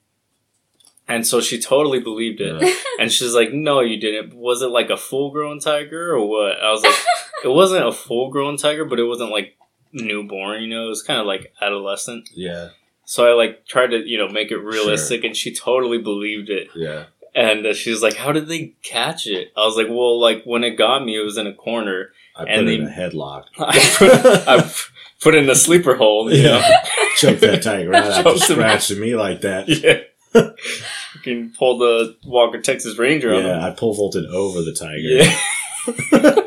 and so she totally believed it Yeah. and she's like, "No, you didn't. Was it like a full-grown tiger or what?" I was like, "It wasn't a full-grown tiger, but it wasn't like newborn. You know, it was kind of like adolescent." Yeah. So I like tried to, you know, make it realistic, and she totally believed it. Yeah. And uh, she was like, "How did they catch it?" I was like, "Well, like when it got me, it was in a corner. I put And it in a headlock. I put, I put it in a sleeper hold. You know, Choke that tiger right after scratching me like that. yeah." You can pull the Walker Texas Ranger on Yeah. I pole vaulted over the tiger. Yeah.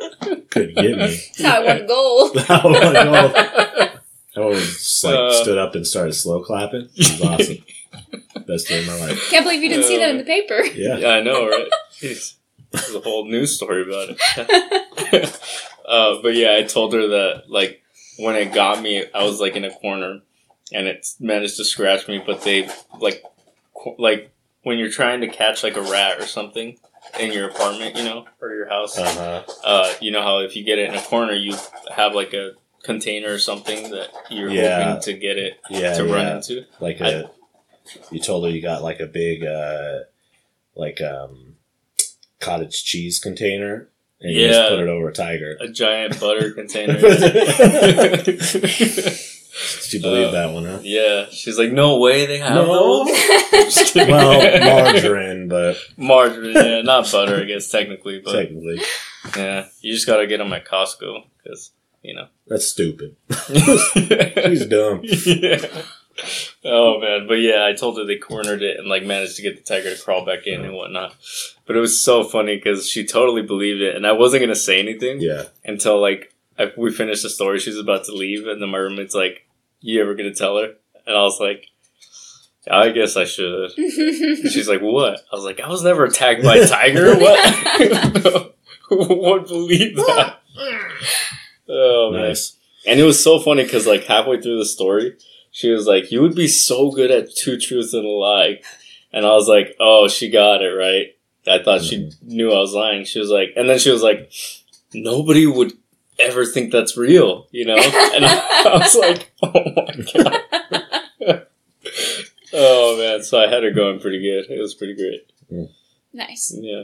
Couldn't get me. That's how I won gold. I was like, oh. I was just like Uh. stood up and started slow clapping. It was awesome. Best day of my life. Can't believe you didn't see that in the paper. Yeah. Yeah, I know, right? Jeez. There's a whole news story about it. uh, but yeah, I told her that like when it got me, I was like in a corner, and it managed to scratch me. But they like qu- like when you're trying to catch like a rat or something in your apartment, you know, or your house. Uh huh. Uh, you know how if you get it in a corner, you have like a container or something that you're Yeah. hoping to get it Yeah. to yeah. run into. Like a, you told her you got like a big, uh, like um, cottage cheese container, and you just put it over a tiger. A giant butter container. Did you believe Uh, that one, huh? Yeah, she's like, no way they have No. those. Well, margarine, but margarine, yeah, not butter, I guess technically, but technically, yeah, you just gotta get them at Costco because you know. that's stupid. She's dumb. yeah. Oh man, but yeah, I told her they cornered it and like managed to get the tiger to crawl back in and whatnot. But it was so funny because she totally believed it, and I wasn't gonna say anything Yeah. until like I, we finished the story. She's about to leave, and then my roommate's like, "You ever gonna tell her?" And I was like, "I guess I should." She's like, "What?" I was like, "I was never attacked by a tiger. What? Who would believe that?" Oh man! Nice. And it was so funny because like halfway through the story, she was like, "You would be so good at two truths and a lie," and I was like, "Oh, she got it right." I thought she mm-hmm. knew I was lying. She was like, and then she was like, "Nobody would ever think that's real," you know. And I, I was like, "Oh my god." oh man! So I had her going pretty good. It was pretty great. nice. Yeah.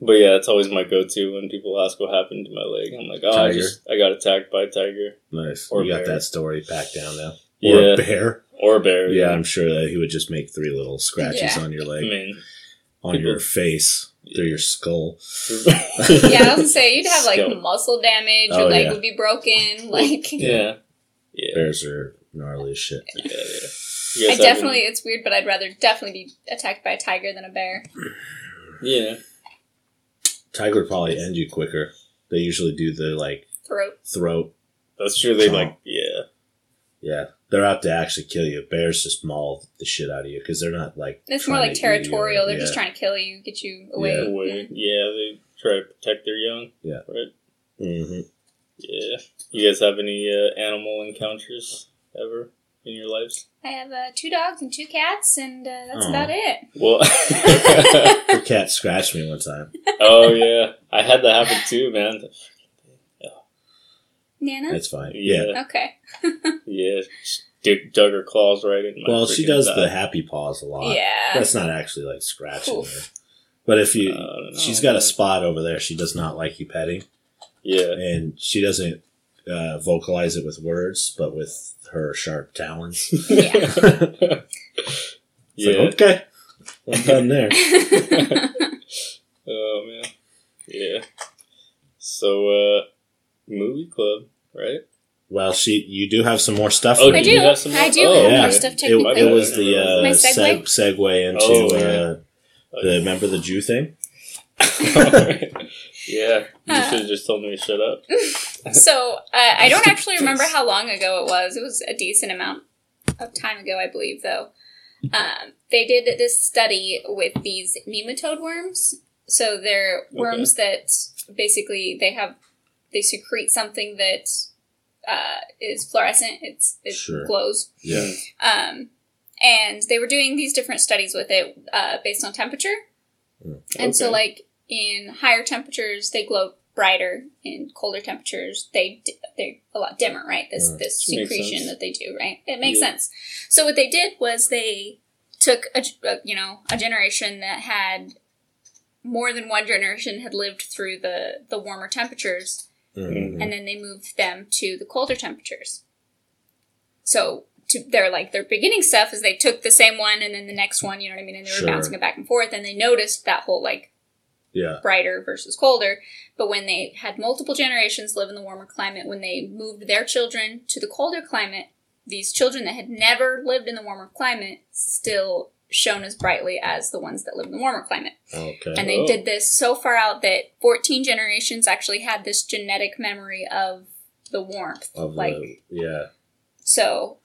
But yeah, it's always my go-to when people ask what happened to my leg. I'm like, oh, I just I got attacked by a tiger Nice. Or you got bear. that story packed down now. Or Yeah. a bear. or a bear. Yeah, I'm sure that he would just make three little scratches Yeah. on your leg, I mean, on your face, through your skull. Yeah, I was gonna say you'd have like Still. muscle damage, Oh, your leg yeah. would be broken. Like, yeah, yeah, Bears are gnarly as shit. yeah. yeah. You I guys have definitely, it's weird, but I'd rather definitely be attacked by a tiger than a bear. yeah. Tiger would probably end you quicker. They usually do the like Throat. throat. That's true. They Oh. like, yeah, Yeah, they're out to actually kill you. Bears just maul the shit out of you because they're not like. It's more like to or- territorial. They're yeah. just trying to kill you, get you away. Yeah. away. Yeah, they try to protect their young. Yeah. right. Mhm. Yeah. You guys have any uh, animal encounters ever in your lives? I have uh, two dogs and two cats, and uh, that's Aw. about it. Well, the cat scratched me one time. oh yeah, I had that happen too, man. Nana? It's fine. Yeah. Yeah, Okay. yeah. Dug, dug her claws right in my. Well, she does thigh. the happy paws a lot. Yeah. That's not actually like scratching Oof. her. But if you, I know, she's got a spot over there. She does not like you petting, Yeah. and she doesn't uh, vocalize it with words, but with her sharp talons. Yeah. It's yeah. like, okay, I'm done there. oh man. Yeah. So, uh, movie club, right? Well, she, you do have some more stuff. Oh, I do do. you have some I do Oh, have yeah. more stuff It, technically. it was the uh, My seg- segue? segue into Oh, yeah. uh, the remember the Jew thing. yeah. You Uh. should have just told me to shut up. so uh, I don't actually remember how long ago it was. It was a decent amount of time ago, I believe, though. Um, they did this study with these nematode worms. So they're worms that basically they have they secrete something that uh, is fluorescent. It's it Sure. glows. Yeah. Um, and they were doing these different studies with it uh, based on temperature. Mm. And so, like in higher temperatures, they glow brighter. In colder temperatures, they d- they're a lot dimmer. Right? This Mm. this secretion that they do. Right? It makes Yeah. sense. So what they did was they took a you know a generation that had more than one generation had lived through the the warmer temperatures Mhm. and then they moved them to the colder temperatures. So to their like their beginning stuff is they took the same one and then the next one, you know what I mean, and they were Sure. bouncing it back and forth, and they noticed that whole like Yeah. brighter versus colder. But when they had multiple generations live in the warmer climate, when they moved their children to the colder climate, these children that had never lived in the warmer climate still shone as brightly as the ones that live in the warmer climate. Okay. And they Oh. did this so far out that 14 generations actually had this genetic memory of the warmth. of like, the, yeah. so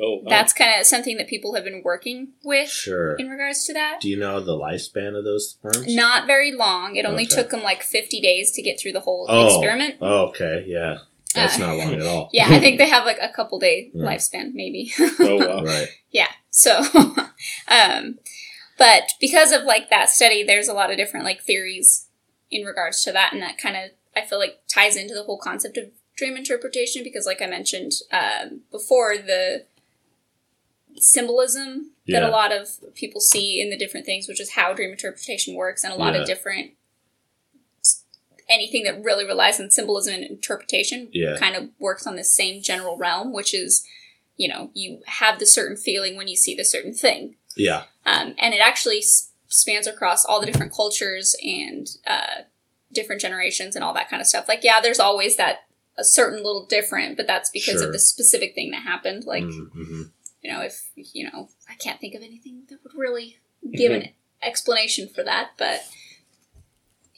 Oh, wow. that's kind of something that people have been working with Sure. in regards to that. Do you know the lifespan of those worms? Not very long. It only Okay. took them like 50 days to get through the whole Oh. experiment. Oh, okay. Yeah. That's Uh, not long at all. Yeah, I think they have like a couple day Yeah. lifespan, maybe. oh wow. Right. Yeah. So, um, but because of like that study, there's a lot of different like theories in regards to that, and that kind of I feel like ties into the whole concept of dream interpretation because, like I mentioned um, before, the symbolism that a lot of people see in the different things, which is how dream interpretation works, and a lot Yeah. of different anything that really relies on symbolism and interpretation Yeah. kind of works on the same general realm, which is, you know, you have the certain feeling when you see the certain thing. Yeah. Um, and it actually spans across all the different cultures and uh, different generations and all that kind of stuff. Like, yeah, there's always that a certain little different, but that's because Sure. of the specific thing that happened. Like, Mm-hmm. you know, if, you know, I can't think of anything that would really give an explanation for that, but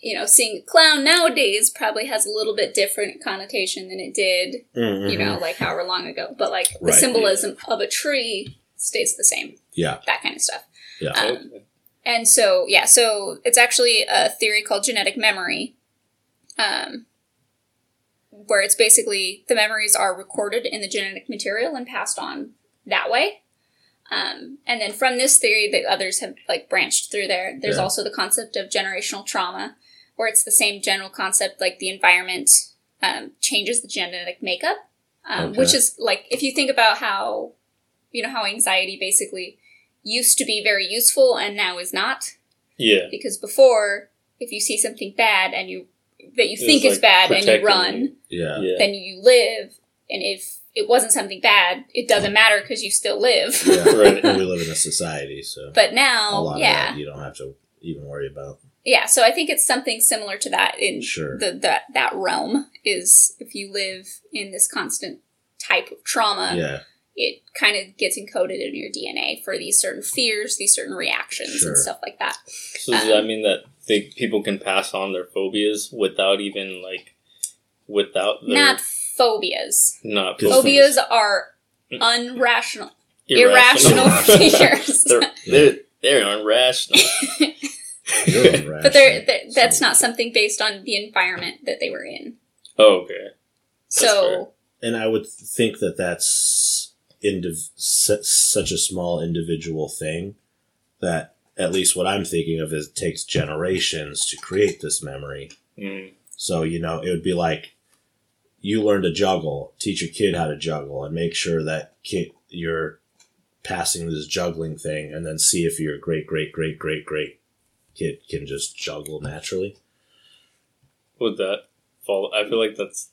you know, seeing a clown nowadays probably has a little bit different connotation than it did, Mhm. you know, like however long ago. But like the Right, symbolism of a tree stays the same. Yeah. That kind of stuff. Yeah. Um, and so, yeah, so it's actually a theory called genetic memory, um, where it's basically the memories are recorded in the genetic material and passed on that way. Um, and then from this theory that others have like branched through there, there's Yeah. also the concept of generational trauma, where it's the same general concept, like the environment um, changes the genetic makeup, um, Okay. which is like if you think about how, you know, how anxiety basically used to be very useful and now is not Yeah. because before if you see something bad and you that you It think was, is like, bad and you run. Yeah. Yeah. then you live and if it wasn't something bad it doesn't matter because you still live Yeah. Right. And we live in a society, so but a now lot yeah of that you don't have to even worry about. Yeah so i think it's something similar to that in Sure. the that that realm is if you live in this constant type of trauma yeah. it kind of gets encoded in your dna for these certain fears these certain reactions Sure. and stuff like that So does that mean that they, people can pass on their phobias without even like without their not phobias not Just- phobias are Mm. unrational irrational fears. they're, they're they're irrational. You're irrational. but they're, they're, that's not something based on the environment that they were in. oh, okay. So and I would think that that's indiv- such a small individual thing that at least what I'm thinking of is it takes generations to create this memory. Mm. So, you know, it would be like you learn to juggle, teach a kid how to juggle and make sure that kid you're passing this juggling thing and then see if your great great great great great kid can just juggle naturally. Would that fall? I feel like that's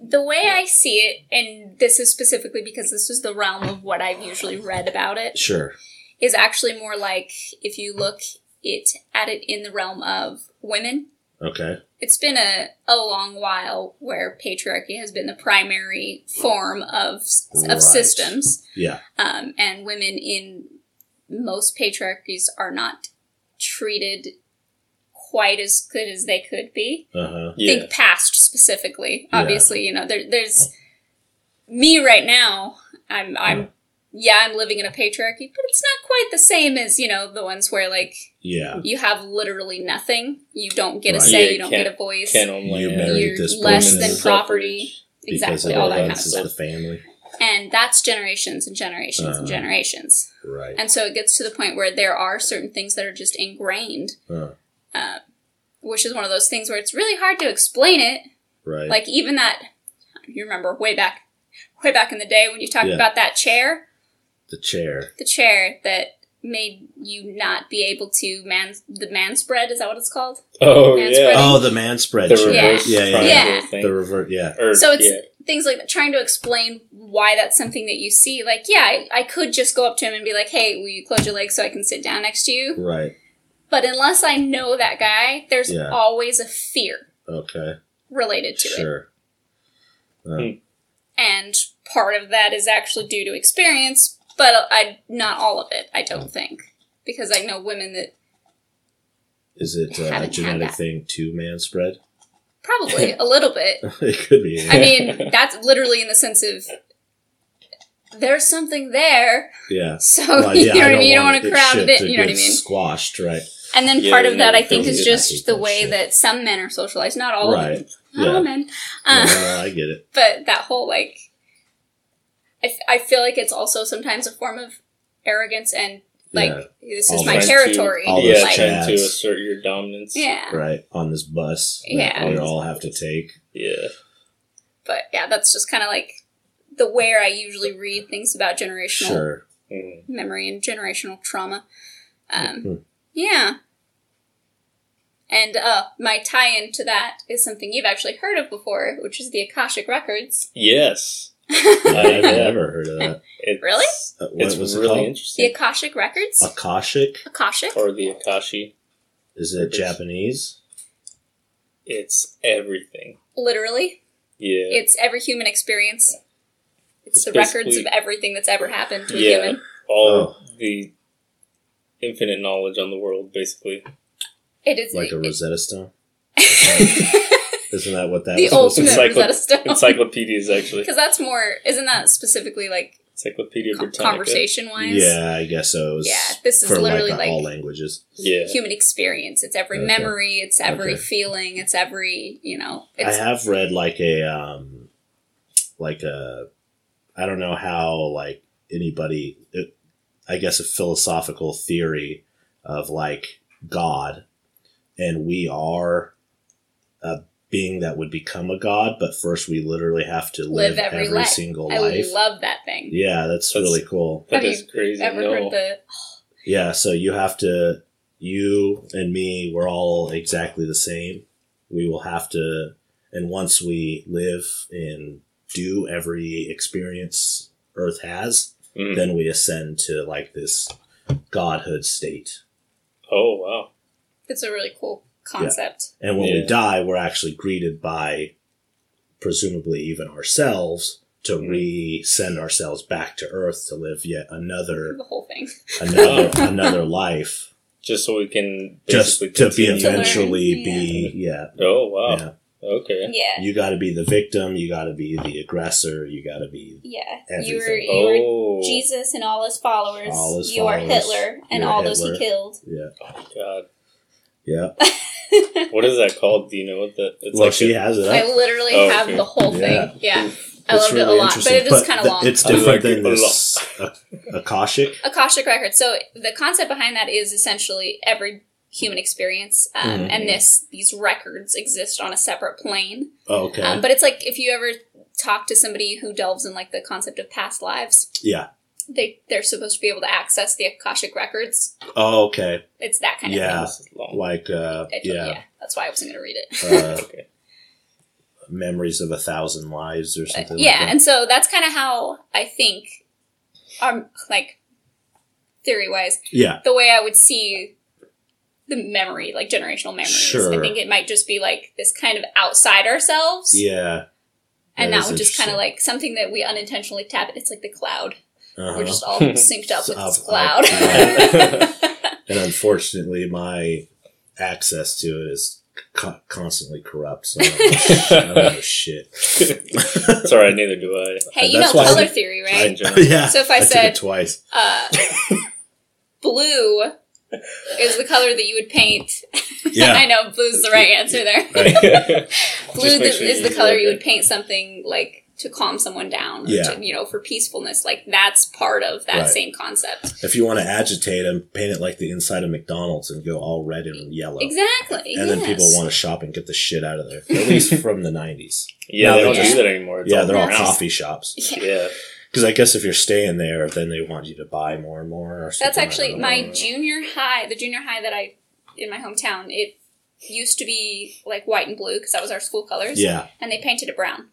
the way I see it, and this is specifically because this is the realm of what I've usually read about it, Sure. is actually more like if you look it at it in the realm of women. Okay. It's been a, a long while where patriarchy has been the primary form of of Right. systems. Yeah. um, and women in most patriarchies are not treated quite as good as they could be. Uh-huh. yeah. Think past specifically. Yeah. Obviously, you know, there, there's me right now. I'm, I'm, yeah, I'm living in a patriarchy, but it's not quite the same as you know the ones where like Yeah. you have literally nothing. You don't get a say. Yeah, you don't get a voice. Can't own You land. married You're this less than and- property. because Exactly, it all that kind of stuff. the family. And that's generations and generations and Uh-huh. generations. Right. And so it gets to the point where there are certain things that are just ingrained, Uh, uh, which is one of those things where it's really hard to explain it. right. Like even that, you remember way back, way back in the day when you talked Yeah. about that chair, the chair. the chair that made you not be able to man the man spread. Is that what it's called? Oh yeah. Oh, the man spread the chair. reverse Yeah, yeah, yeah. thing. The revert. Yeah. Or- So it's yeah. Things like that, trying to explain why that's something that you see. Like, yeah, I, I could just go up to him and be like, "Hey, will you close your legs so I can sit down next to you?" Right. But unless I know that guy, there's Yeah. always a fear Okay. related to it. Sure. Hmm. and part of that is actually due to experience, but I not all of it. I don't think because I know women that Is it uh, a genetic thing to man spread? Probably a little bit. it could be. I mean, that's literally in the sense of there's something there, yeah. so Well, you know I what I don't mean. You don't want want to crowd it. You know what I mean. Squashed, right? And then Yeah, part of that, I think, is just the that way shit. that some men are socialized. Not all, Right. of them. Not all men. No, Uh, no, I get it. but that whole like I, f- I feel like it's also sometimes a form of arrogance and like Yeah. this All is my those- territory all yeah, those like trying to assert your dominance. yeah Right on this bus. that Yeah. We all have to take. Yeah. but yeah that's just kind of like the where i usually read things about generational Sure. Mm. memory and generational trauma um, Mhm. yeah and uh, my tie-in to that is something you've actually heard of before which is the akashic records Yes. I've never heard of that. It's, Really? Uh, what It's was it really called? the akashic records Akashic? akashic Or the Akashi. Is it Japanese? It's everything. literally Yeah. It's every human experience. It's, It's the records of everything that's ever happened to a Yeah. human. All Oh. the infinite knowledge on the world, basically. It is Like a it- Rosetta Stone? Isn't that what that the was supposed to ultimate be? Encyclo- Rosetta Stone. Encyclopedias, actually. Because that's more, isn't that specifically like Encyclopedia Britannica. conversation wise? Yeah, I guess so. It was Yeah, this is for literally like, like all languages. Yeah. human experience. It's every Okay. memory, it's every Okay. feeling, it's every, you know, it's I have read like a um like a I don't know how like anybody it, I guess a philosophical theory of like God and we are a being that would become a god but first we literally have to live, Live every every, life. single I life. love that thing. yeah, that's, That's- really cool. That Have you crazy. Ever no. heard the Yeah, so you have to, you and me, we're all exactly the same. We will have to, and once we live and do every experience Earth has, Mm. then we ascend to like this godhood state. Oh, wow. it's a really cool concept. And when we die, we're actually greeted by presumably even ourselves to Mhm. re-send ourselves back to Earth to live yet another The whole thing. another another life. Just so we can Just to be continue. To learn, eventually yeah. be yeah. Oh, wow. Yeah. Okay. Yeah. You got to be the victim. You got to be the aggressor. You got to be Yeah. Everything. You were you were Oh. Jesus and all his followers. All his you are. Hitler and You're all those he killed. yeah, Oh, God. yeah. What is that called? Do you know what that? It's well, like she a- has it. I literally Oh, have okay. the whole Yeah. thing. Yeah. I It's loved it a lot, but interesting. it is kind of th- long. It's different like than it a this Akashic. Akashic record. So the concept behind that is essentially every human experience, um, Mhm. and this these records exist on a separate plane. Oh, okay. Um, but it's like if you ever talk to somebody who delves in like the concept of past lives, yeah. They they're supposed to be able to access the Akashic records. Oh, okay. It's that kind Yeah. of This is long. Like uh, thing. I told- yeah, that's why I wasn't going to read it. uh, Okay. memories of a thousand lives or something. yeah, like that. and so that's kind of how I think, um, like theory wise, yeah. the way I would see the memory, like generational memories. Sure. I think it might just be like this kind of outside ourselves. Yeah. And That that, is would just kind of like something that we unintentionally tap. It's like the cloud. Uh-huh. We're just all synced up with Up- this cloud. and unfortunately, my access to it is co- constantly corrupt. So I don't know sh- I don't know shit. it's all right. Neither do I. hey, you That's know color I- theory, right? enjoy it. yeah. So if I took said- twice. uh, blue is the color that you would paint. Yeah. I know blue's the right answer there. Right. Blue Just make th- sure is the color you would paint something like to calm someone down, or Yeah. to, you know, for peacefulness. Like that's part of that Right. same concept. If you want to agitate them, paint it like the inside of McDonald's and go all red and yellow. Exactly. And then people want to shop and get the shit out of there. At least from the 90s. Yeah, No, they don't they're do that anymore. It's yeah, they're all brown. coffee shops. Yeah. Yeah. Because I guess if you're staying there, then they want you to buy more and more. Or That's actually don't my junior high. The junior high that I in my hometown. It used to be like white and blue because that was our school colors. Yeah. and they painted it brown.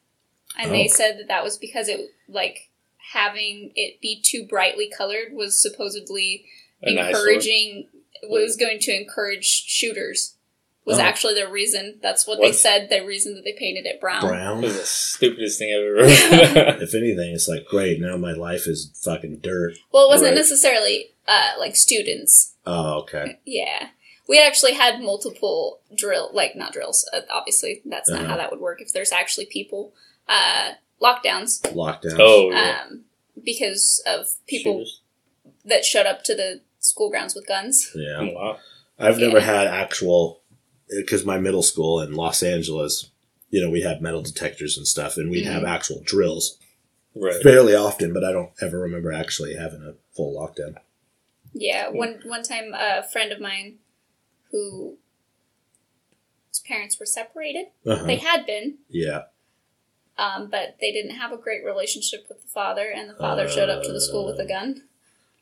And Oh. they said that that was because it like having it be too brightly colored was supposedly A nice encouraging was going to encourage shooters. Was Oh. actually the reason. That's what they said. The reason that they painted it brown. Brown. This is the stupidest thing I've ever heard. if anything, it's like, great, now my life is fucking dirt. Well, it wasn't Right. necessarily uh, like students. Oh, okay. Yeah. We actually had multiple drill, like not drills. Uh, obviously, that's not Uh-huh. how that would work. If there's actually people, uh, lockdowns, Lockdown. oh, yeah. um, because of people Shooters. that showed up to the school grounds with guns. Yeah. Oh, wow. I've never had actual, because my middle school in Los Angeles, you know, we had metal detectors and stuff, and we'd have Mhm. actual drills Right. fairly often, but I don't ever remember actually having a full lockdown. Yeah, one one time a friend of mine who his parents were separated. Uh-huh. They had been, Yeah. Um, but they didn't have a great relationship with the father, and the father showed up to the school with a gun.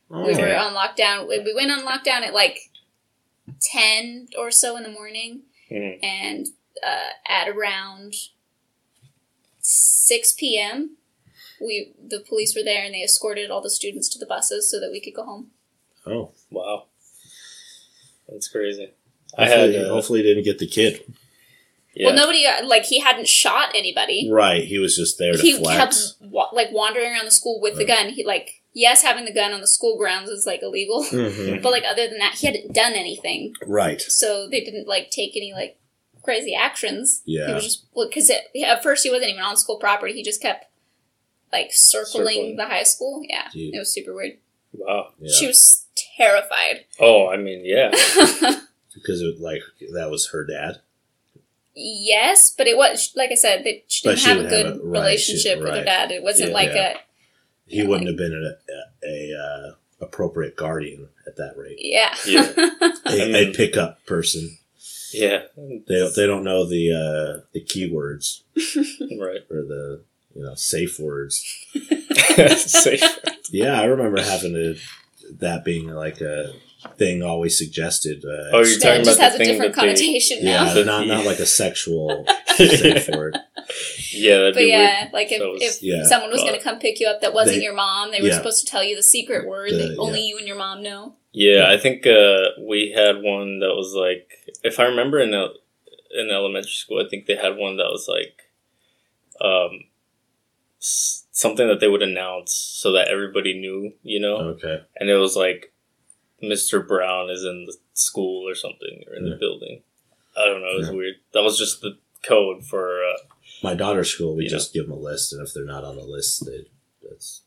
We were on lockdown. We we went on lockdown at like ten or so in the morning, Mhm. and uh, at around six p.m. We the police were there and they escorted all the students to the buses so that we could go home. Oh. Wow. That's crazy. I Hopefully, had. Uh, hopefully didn't get the kid. Yeah. Well, nobody uh, like he hadn't shot anybody. Right. He was just there to He flex. kept wa- like wandering around the school with the gun. He like yes, having the gun on the school grounds is like illegal, Mhm. but like other than that, he hadn't done anything. Right. So they didn't like take any like crazy actions. Yeah. He Yeah. was just because at first he wasn't even on school property. He just kept like circling, Circling. the high school. Yeah, Dude. it was super weird. Wow. Yeah. She was terrified. Oh, I mean, yeah. because it like that was her dad. Yes, but it was like I said, they she didn't she have a didn't good have a- right, relationship she- with her dad. It wasn't Yeah, like yeah. a He wouldn't have been a, a, a uh, appropriate guardian at that rate. yeah. Yeah. A, I a mean- pickup person. Yeah. They don't, they don't know the uh, the keywords Right. or the you know safe words. Safe. Yeah, I remember having to that being like a thing always suggested. Uh, Oh, you're That talking just about has the a thing different that they- connotation yeah, now. The- not not like a sexual safe word. Yeah, that'd But be yeah, like if, was- if yeah. someone was But- going to come pick you up that wasn't They- your mom, they were yeah. supposed to tell you the secret word The- that only yeah. you and your mom know. Yeah, I think uh, we had one that was like, if I remember in el- in elementary school, I think they had one that was like, um, s- something that they would announce so that everybody knew, you know, Okay, and it was like, Mr. Brown is in the school or something or in the Yeah. building. I don't know. It was Yeah. weird. That was just the code for. Uh, my daughter's school, we Yeah. just give them a list, and if they're not on the list, they that's.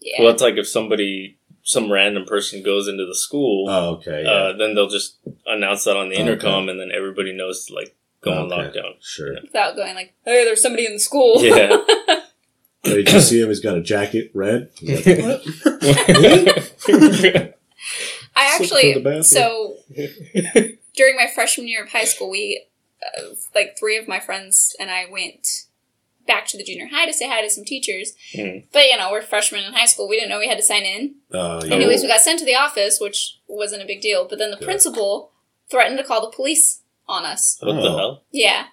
Yeah. Well, it's like if somebody, some random person goes into the school, Oh, okay, yeah, uh, then they'll just announce that on the Okay. intercom, and then everybody knows to like go on Okay. lockdown. sure. Without going like, hey, there's somebody in the school. Yeah. Did you see him? He's got a jacket, red. He's like, what? I actually, the so during my freshman year of high school, we, uh, like three of my friends and I went back to the junior high to say hi to some teachers. Mhm. But you know, we're freshmen in high school. We didn't know we had to sign in. Oh, yeah. Anyways, we got sent to the office, which wasn't a big deal. But then the Yeah. principal threatened to call the police on us. what the Oh. hell? Yeah,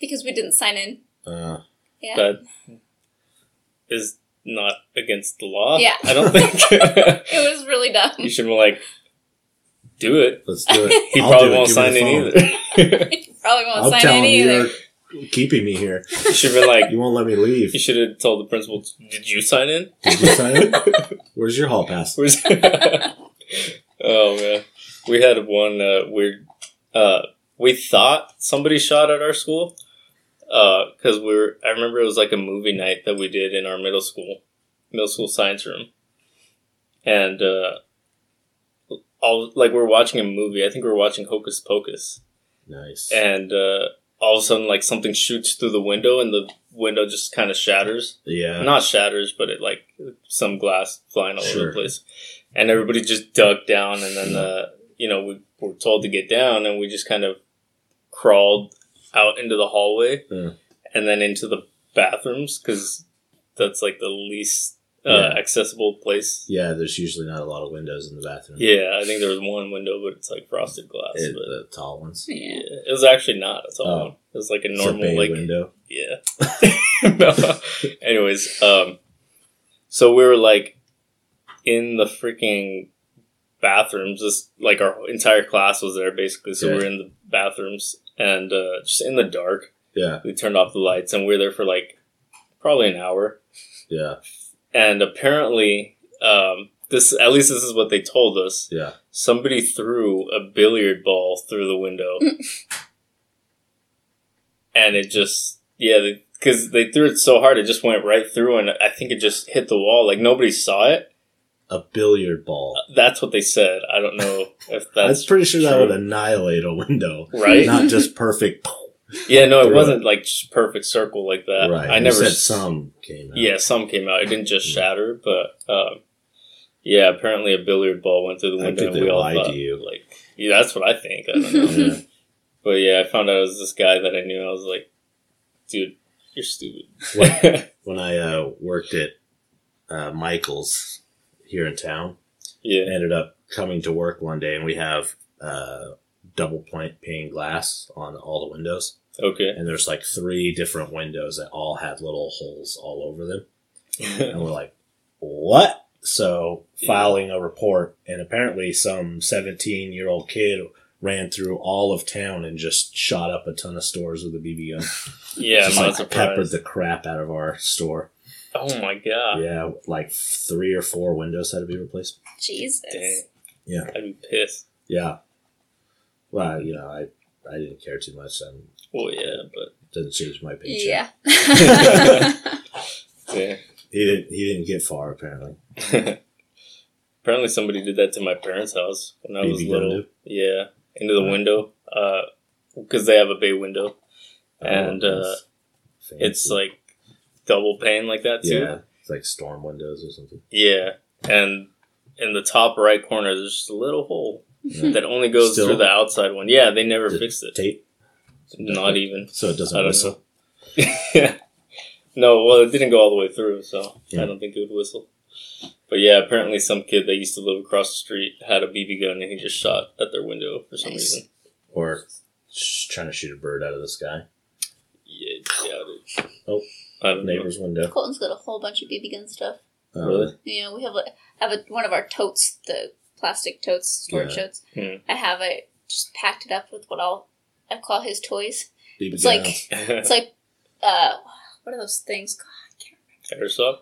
because we didn't sign in. Uh, Yeah. That is not against the law. Yeah. I don't think It was really dumb. you should be like do it. let's do it. He I'll probably won't Give sign the in phone. either. Probably won't I'll sign tell in him either. you're keeping me here. you should have been like, You won't let me leave. you should have told the principal, "Did you sign in?" Did you sign it? Where's your hall pass? Where's- oh man, we had one uh, weird. Uh, we thought somebody shot at our school because we were. I remember it was like a movie night that we did in our middle school, middle school science room, and uh, all like we are watching a movie. I think we're watching Hocus Pocus, Nice. and uh, all of a sudden, like something shoots through the window, and the window just kind of shatters yeah. not shatters, but it like some glass flying all over the place, and everybody just dug down, and then uh, you know we were told to get down, and we just kind of crawled out into the hallway, Yeah. and then into the bathrooms because that's like the least uh, Yeah. accessible place. yeah, there's usually not a lot of windows in the bathroom. Yeah, I think there was one window, but it's like frosted glass. It- but the tall ones. Yeah. yeah, it was actually not. It's all Oh. one. It was like a It's a normal bay like window. Yeah. no. Anyways, um, so we were like in the freaking bathrooms. Just like our entire class was there basically. So we Okay. were in the bathrooms and uh, just in the dark. Yeah, We turned off the lights and we were there for like probably an hour. yeah, And apparently, um, this at least this is what they told us. yeah. Somebody threw a billiard ball through the window, and it just yeah, because they, threw it so hard, it just went right through, and I think it just hit the wall. Like nobody saw it. A billiard ball. That's what they said. I don't know if I'm that's pretty sure that would annihilate a window. right. Not just perfect. yeah, no, it wasn't like just perfect circle like that. right. I You never said some came out. Yeah, some came out. It didn't just Mm. shatter, but um, yeah, apparently a billiard ball went through the I window, think and they we all lied to you. like, yeah, that's what I think. I don't know. Yeah. But yeah, I found out it was this guy that I knew. I was like, dude, you're stupid. What? when I uh, worked at uh, Michael's here in town, yeah. Ended up coming to work one day and we have uh, double plant pane glass on all the windows. Okay. And there's like three different windows that all had little holes all over them. And we're like, what? So filing a report, and apparently some 17 year old kid ran through all of town and just shot up a ton of stores with a BB gun. yeah, just like peppered the crap out of our store. Oh my god. Yeah, like three or four windows had to be replaced. Jesus. Dang. Yeah. I'd be pissed. Yeah. Well, you know, I I didn't care too much. Um, Well, yeah, but didn't change my paycheck. Yeah. yeah. He didn't. He didn't get far apparently. Apparently, somebody did that to my parents' house when I was BB gun little. did? Yeah, into the Wow. window, because they have a bay window, and Oh, uh, it's like double pane like that too. yeah, it's like storm windows or something. Yeah, and in the top right corner, there's just a little hole hmm. that only goes Still? through the outside one. Yeah, they never The fixed it. Tape, Not even. so it doesn't whistle. yeah. No, well, it didn't go all the way through, so Yeah. I don't think it would whistle. But yeah, apparently some kid that used to live across the street had a BB gun and he just shot at their window for some Nice. reason. Or trying to shoot a bird out of the sky. Yeah, doubt it. Oh, I don't know. Neighbor's window. Colton's got a whole bunch of BB gun stuff. Uh, Really? You know, we have like have a, one of our totes, the plastic totes, storage Yeah. totes. Hmm. I have it just packed it up with what I'll I call his toys. BB It's like it's like uh, what are those things? God, I can't Airsoft?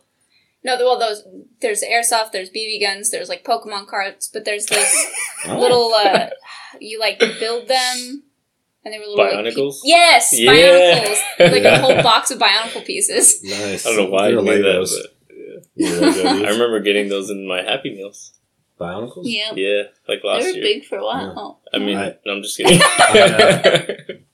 No, well, those there's airsoft, there's BB guns, there's like Pokemon cards, but there's this Oh. little uh, you like build them, and they were little like, yes, Yeah. bionicles, like a whole box of bionicle pieces. Nice. I don't know why I They're knew that, but yeah. I remember getting those in my Happy Meals. Bionicles. Yeah, Yeah, like last year. they last were year. big for a while. I mean, I- no, I'm just kidding.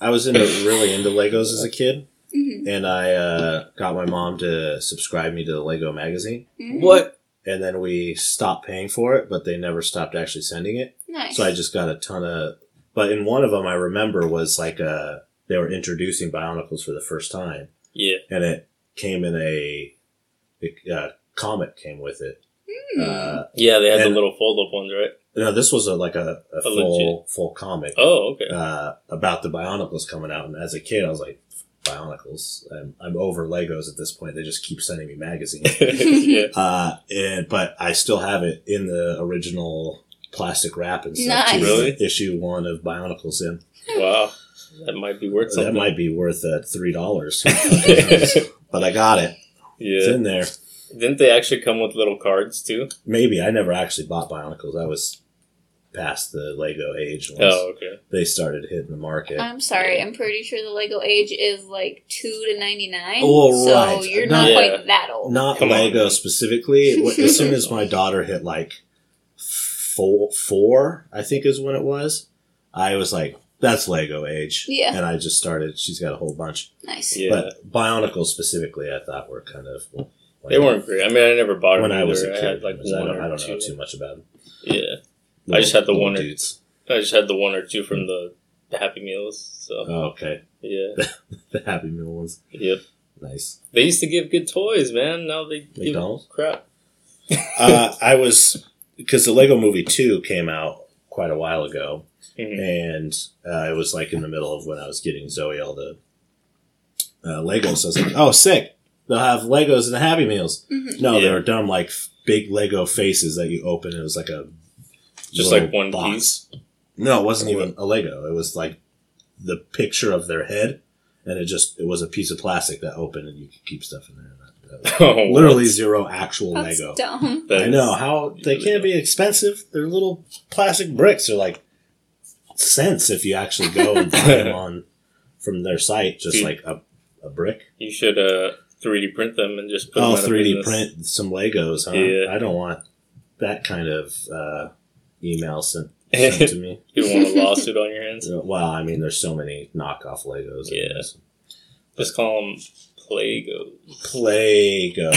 I was into really into Legos as a kid, Mhm. and I uh, got my mom to subscribe me to the Lego magazine. Mhm. what? And then we stopped paying for it, but they never stopped actually sending it. Nice. So I just got a ton of. But in one of them, I remember was like uh they were introducing Bionicles for the first time, Yeah. and it came in a, a uh, comic came with it. Hmm. Uh, Yeah, they had the little fold up ones, right? no, this was a, like a, a, A full full comic Oh, okay. uh, about the Bionicles coming out. And as a kid, I was like, Bionicles. I'm, I'm over Legos at this point. They just keep sending me magazines. yeah. uh, and but I still have it in the original plastic wrap and stuff. Nice. too, Really? Issue one of Bionicles in. Wow. That might be worth that might be worth uh, three dollars. but I got it. It's yeah. in there. Didn't they actually come with little cards too? Maybe I never actually bought Bionicles. I was past the Lego age once Oh, okay. they started hitting the market. I'm sorry. I'm pretty sure the Lego age is like two to ninety nine. Oh, so right. you're Not- not Yeah. quite that old. Not Come Lego man. specifically. As soon as my daughter hit like four, four, I think is when it was. I was like, "That's Lego age." Yeah. and I just started. She's got a whole bunch, Nice. Yeah. but Bionicles specifically, I thought were kind of. like, They weren't great. I mean, I never bought them when I was a kid. I had like because I one don't, or I don't two. know too much about them. Yeah. I just had the one or- dudes. I just had the one or two from the, the Happy Meals. So Oh, okay, yeah. the Happy Meal ones. Yep. Nice. They used to give good toys, man. Now they give McDonald's? crap. uh, I was because the Lego Movie Two came out quite a while ago, Mhm. and uh, it was like in the middle of when I was getting Zoe all the uh, Legos. So I was like, "Oh, sick! They'll have Legos in the Happy Meals." Mhm. No, they were dumb like big Lego faces that you open. It was like a Just like one box. piece. No, it wasn't even a Lego. It was like the picture of their head, and it just it was a piece of plastic that opened, and you could keep stuff in there. That- that- Oh, Literally what? zero actual That's Lego. dumb. That I know how they can't be expensive. They're little plastic bricks. They're like cents if you actually go and buy them on from their site. Just Dude. like a, a brick. You should uh 3D print them and just put Oh, them out 3D business. print some Legos. Huh? Yeah. I don't want that kind of uh, email sent, sent to me. You don't want a lawsuit on your hands. Well, I mean, there's so many knockoff Legos. Yeah. Just call them Playgos. Play-Gos.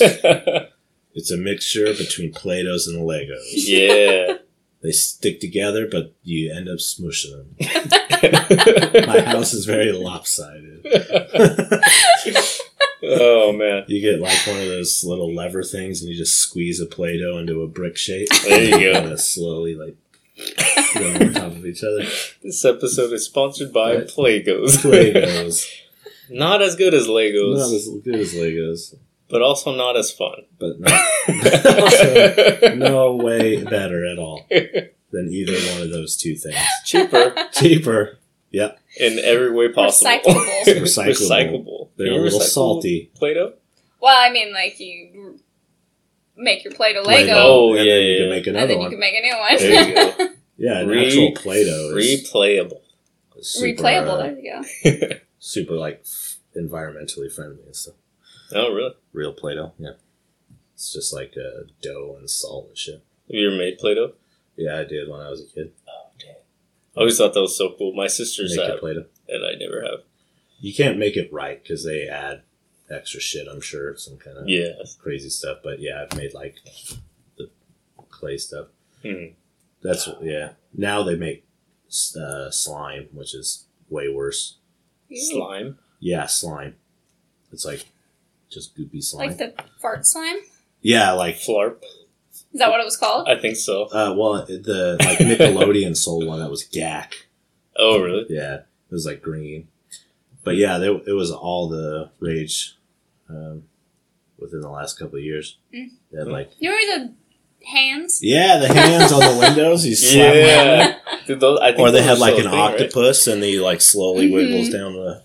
it's a mixture between Play-Dohs and Legos. yeah. They stick together, but you end up smushing them. My house is very lopsided. oh man. You get like one of those little lever things, and you just squeeze a Play-Doh into a brick shape. There you go. And slowly like on top of each other. This episode is sponsored by Right. Playgos. Legos, not as good as Legos, not as good as Legos, but also not as fun. but not, also no way better at all than either one of those two things. Cheaper Cheaper. Yep, in every way possible. Recyclable. Recyclable. Recyclable. they're You a little salty. Play-Doh? Well, I mean, like you make your Play-Doh Play-Doh. Lego, Oh, and yeah, then you yeah, can yeah. make and another then you can make a new one. There you go. Yeah, Re- natural Play-Doh is Replayable. super, Replayable. uh, there you go. Super like f- environmentally friendly and stuff. oh, really? Real Play-Doh, yeah. It's just like uh, dough and salt and shit. Have you ever made Play-Doh? Yeah, I did when I was a kid. Oh, dang. I always thought that was so cool. My sisters Make have, Play-Doh. and I never have. You can't make it right because they add extra shit. I'm sure some kind of Yeah. crazy stuff. But yeah, I've made like the clay stuff. Mhm. That's yeah. Now they make uh, slime, which is way worse. Slime. Yeah, slime. It's like just goopy slime. Like the fart slime. yeah, like Flarp. Is that what it was called? I think so. uh, well, the like Nickelodeon sold one that was Gak. Oh, really? Yeah, it was like green. But yeah, they, it was all the rage um, within the last couple of years. Mm. They had like You remember the hands? yeah, the hands on the windows. You slap 'em on there. Yeah. Dude, those, I think Or they those had like an a thing, right? octopus, and he like slowly Mhm. wiggles down the,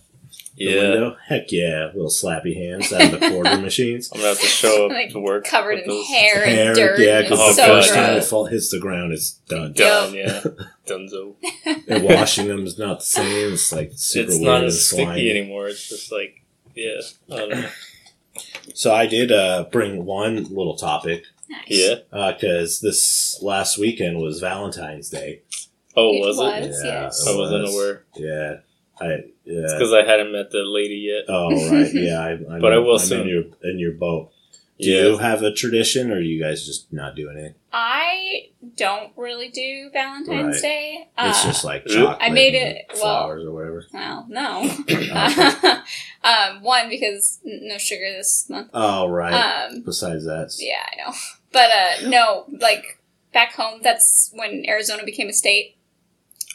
the Yeah. window. Heck yeah, little slappy hands out of the quarter machines. I'm gonna have to show up Like, to work. Covered with in those. hair, Hair, and dirt. yeah, because Oh, the so first time it gross. fall, hits the ground, it's done. Done, yeah. Dunzo. and washing them is not the same. It's like super it's weird not and as sticky slimy. anymore. It's just like, yeah. I don't know. So I did uh, bring one little topic Nice. Yeah. Uh, because this last weekend was Valentine's Day. Oh, It was it? was. Yeah, yes. it I wasn't aware. Yeah, I It's because I hadn't met the lady yet. Oh right, yeah. I, I'm, But I will I'm soon. in your in your boat. Do Yeah. you have a tradition, or are you guys just not doing it? I don't really do Valentine's Right. Day. It's Uh, just like Oop. chocolate. I made and it- well- flowers or whatever. well, no. Okay. um, one because no sugar this month. Oh right. Um, Besides that, yeah, I know. But uh, no, like back home, that's when Arizona became a state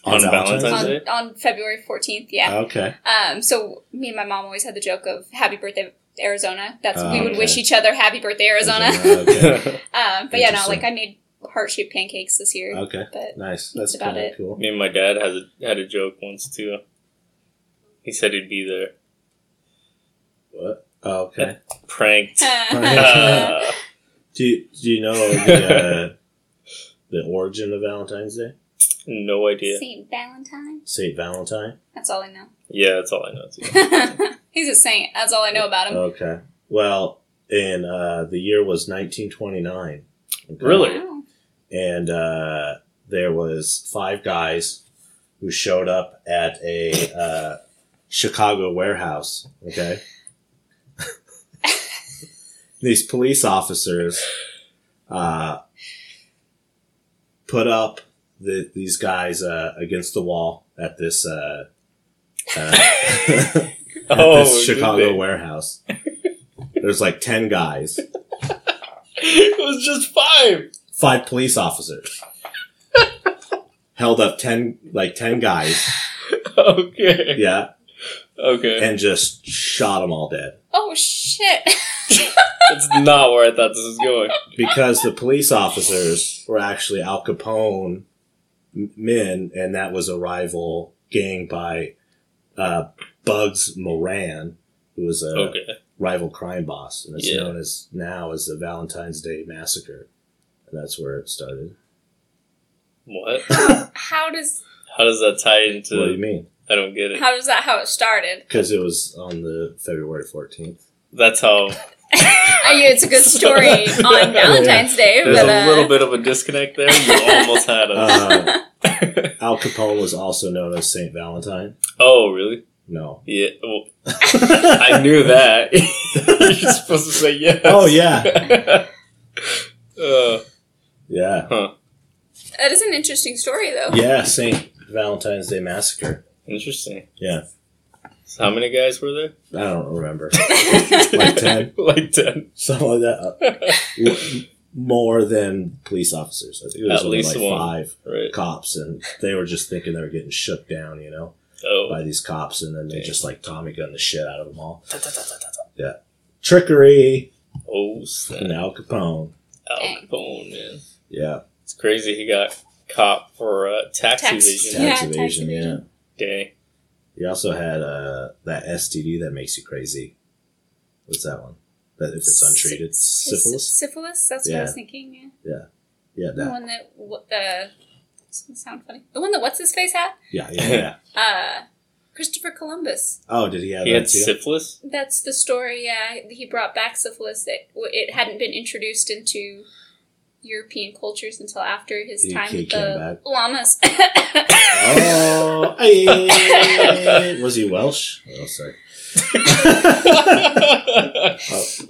On On Valentine's, Valentine's Day? on, on February fourteenth. Yeah. okay. Um, so me and my mom always had the joke of "Happy Birthday, Arizona." That's Oh, we would okay. wish each other "Happy Birthday, Arizona." okay. um, but yeah, no, like I made heart shaped pancakes this year. Okay. But Nice. That's about it. cool. Me and my dad had a, had a joke once too. He said he'd be there. What? Oh, okay. Pranked. Uh, do you, Do you know the uh, the origin of Valentine's Day? no idea. Saint Valentine. Saint Valentine. That's all I know. Yeah, that's all I know. Too. He's a saint. That's all I know about him. Okay. Well, in uh, the year was 1929. Okay. Really? Wow. And uh, there was five guys who showed up at a uh, Chicago warehouse. Okay. These police officers uh, put up the, these guys uh, against the wall at this uh, uh, at Oh, this Chicago warehouse. There's like ten guys, it was just five. five police officers held up ten like ten guys, Okay. yeah, Okay. and just shot them all dead Oh shit! That's not where I thought this was going. because the police officers were actually Al Capone men, and that was a rival gang by uh, Bugs Moran, who was a Okay. rival crime boss, and it's Yeah. known as now as the Valentine's Day Massacre, and that's where it started. What? how does How does that tie into? what do you mean? I don't get it. how does that how it started? Because it was on the February fourteenth. That's how. I mean, it's a good story on Valentine's Day, There's but a uh, little bit of a disconnect there. You almost had us. Uh, Al Capone was also known as Saint Valentine. oh, really? No. Yeah. Well, I knew that. You're supposed to say yes. Oh yeah, uh, yeah, that is an interesting story, though. yeah. Saint Valentine's Day Massacre. interesting. Yeah. So how many guys were there? I don't remember. Like 10? like ten. Something like that. Uh, More than police officers. I think it was At only least like one. five Right. cops, and they were just thinking they were getting shook down, you know, Oh. by these cops, and then they Dang. just like Tommy gun the shit out of them all. Ta- ta- ta- ta- ta- ta. Trickery Oh, snap. and Al Capone. Al Capone, man. Yeah, It's crazy. He got caught for uh, tax, Tax. evasion. Yeah, tax tax evasion. Yeah. evasion. Dang. He also had uh, that STD that makes you crazy. What's that one? That if it's untreated, Sy- syphilis. Syphilis. That's what I was thinking. Yeah. Yeah, The that. one that w- the It's gonna sound funny. The one that what's his face had? Yeah, yeah, yeah. Uh, Christopher Columbus. Oh, did he have He that had too? syphilis. That's the story. Yeah, he brought back syphilis. It it hadn't been introduced into European cultures until after his He- time with the back. llamas. Oh, hey. was he Welsh? Oh, sorry.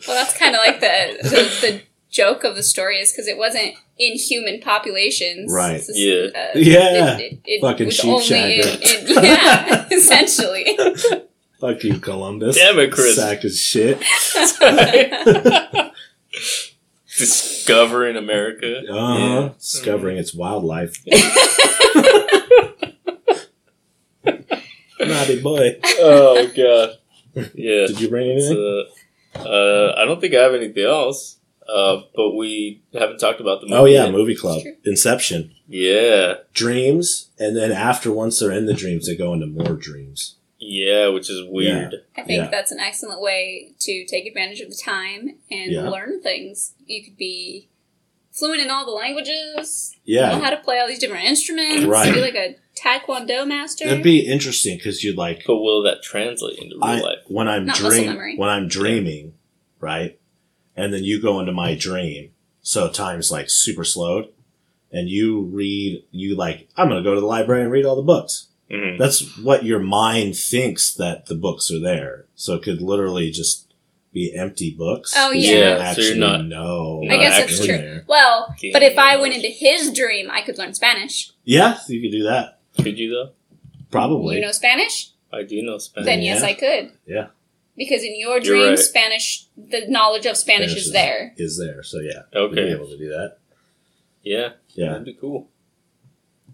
Well, that's kind of like the, the the joke of the story is because it wasn't in human populations. Right. Just, Yeah. uh, Yeah. It, it, it Fucking was sheep only in, in yeah, essentially. Fuck you, Columbus. Damn it, Chris. Sack of shit. Discovering America. Uh-huh. Discovering its wildlife. Naughty boy. Oh god. Yeah. Did you bring anything? So, uh, I don't think I have anything else. Uh, but we haven't talked about the movie. oh, yeah, yet. movie club. Inception. Yeah. Dreams, and then after once they're in the dreams, they go into more dreams. Yeah, which is weird. I think Yeah. that's an excellent way to take advantage of the time and Yeah. learn things. You could be fluent in all the languages. Know Yeah. how to play all these different instruments. Right. Be like a taekwondo master. It'd be interesting because you'd like But will that translate into real I, life? when I'm Not dream when I'm dreaming, right? And then you go into my dream, so time's like super slowed, and you read you like I'm gonna go to the library and read all the books. Mhm. That's what your mind thinks that the books are there. So it could literally just be empty books. Oh, because yeah. you don't so actually you're not- know. I guess what's that's true. there. well, Game but if I went into his dream, I could learn Spanish. Yeah, you could do that. Could you though? Probably. You know Spanish? I do know Spanish. Then yes, yeah. I could. Yeah. Because in your You're dream, right. Spanish, the knowledge of Spanish, Spanish is is- there. is there. So yeah, you'd be okay. able to do that. Yeah, Yeah. that'd be cool.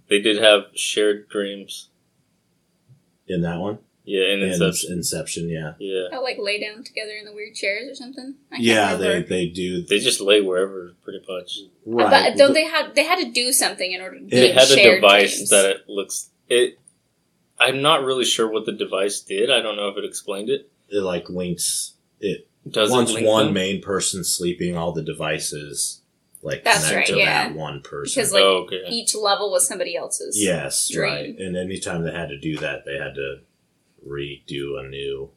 They did have shared dreams. In that one. Yeah, in In Inception. Inception, yeah. Yeah, I'll like lay down together in the weird chairs or something. I Yeah, they, remember. they do. they just lay wherever, pretty much. Right. But don't they have? They had to do something in order to They get had a device dreams. that it looks it. I'm not really sure what the device did. I don't know if it explained it. It like links it Does once it link one them? main person sleeping all the devices like That's connect right, to yeah. that one person Because, like, oh, okay. each level was somebody else's. yes dream. right and anytime they had to do that they had to redo a new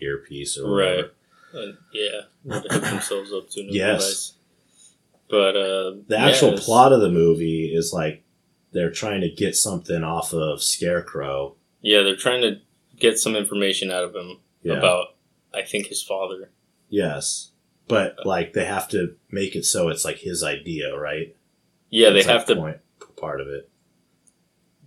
earpiece or whatever. Right. Uh, yeah, or to hook themselves up to a new Yes. device. But uh, the actual yes. plot of the movie is like they're trying to get something off of scarecrow Yeah, they're trying to get some information out of him yeah about, I think, his father. yes but like they have to make it so it's like his idea right Yeah, they like, have to. point part of it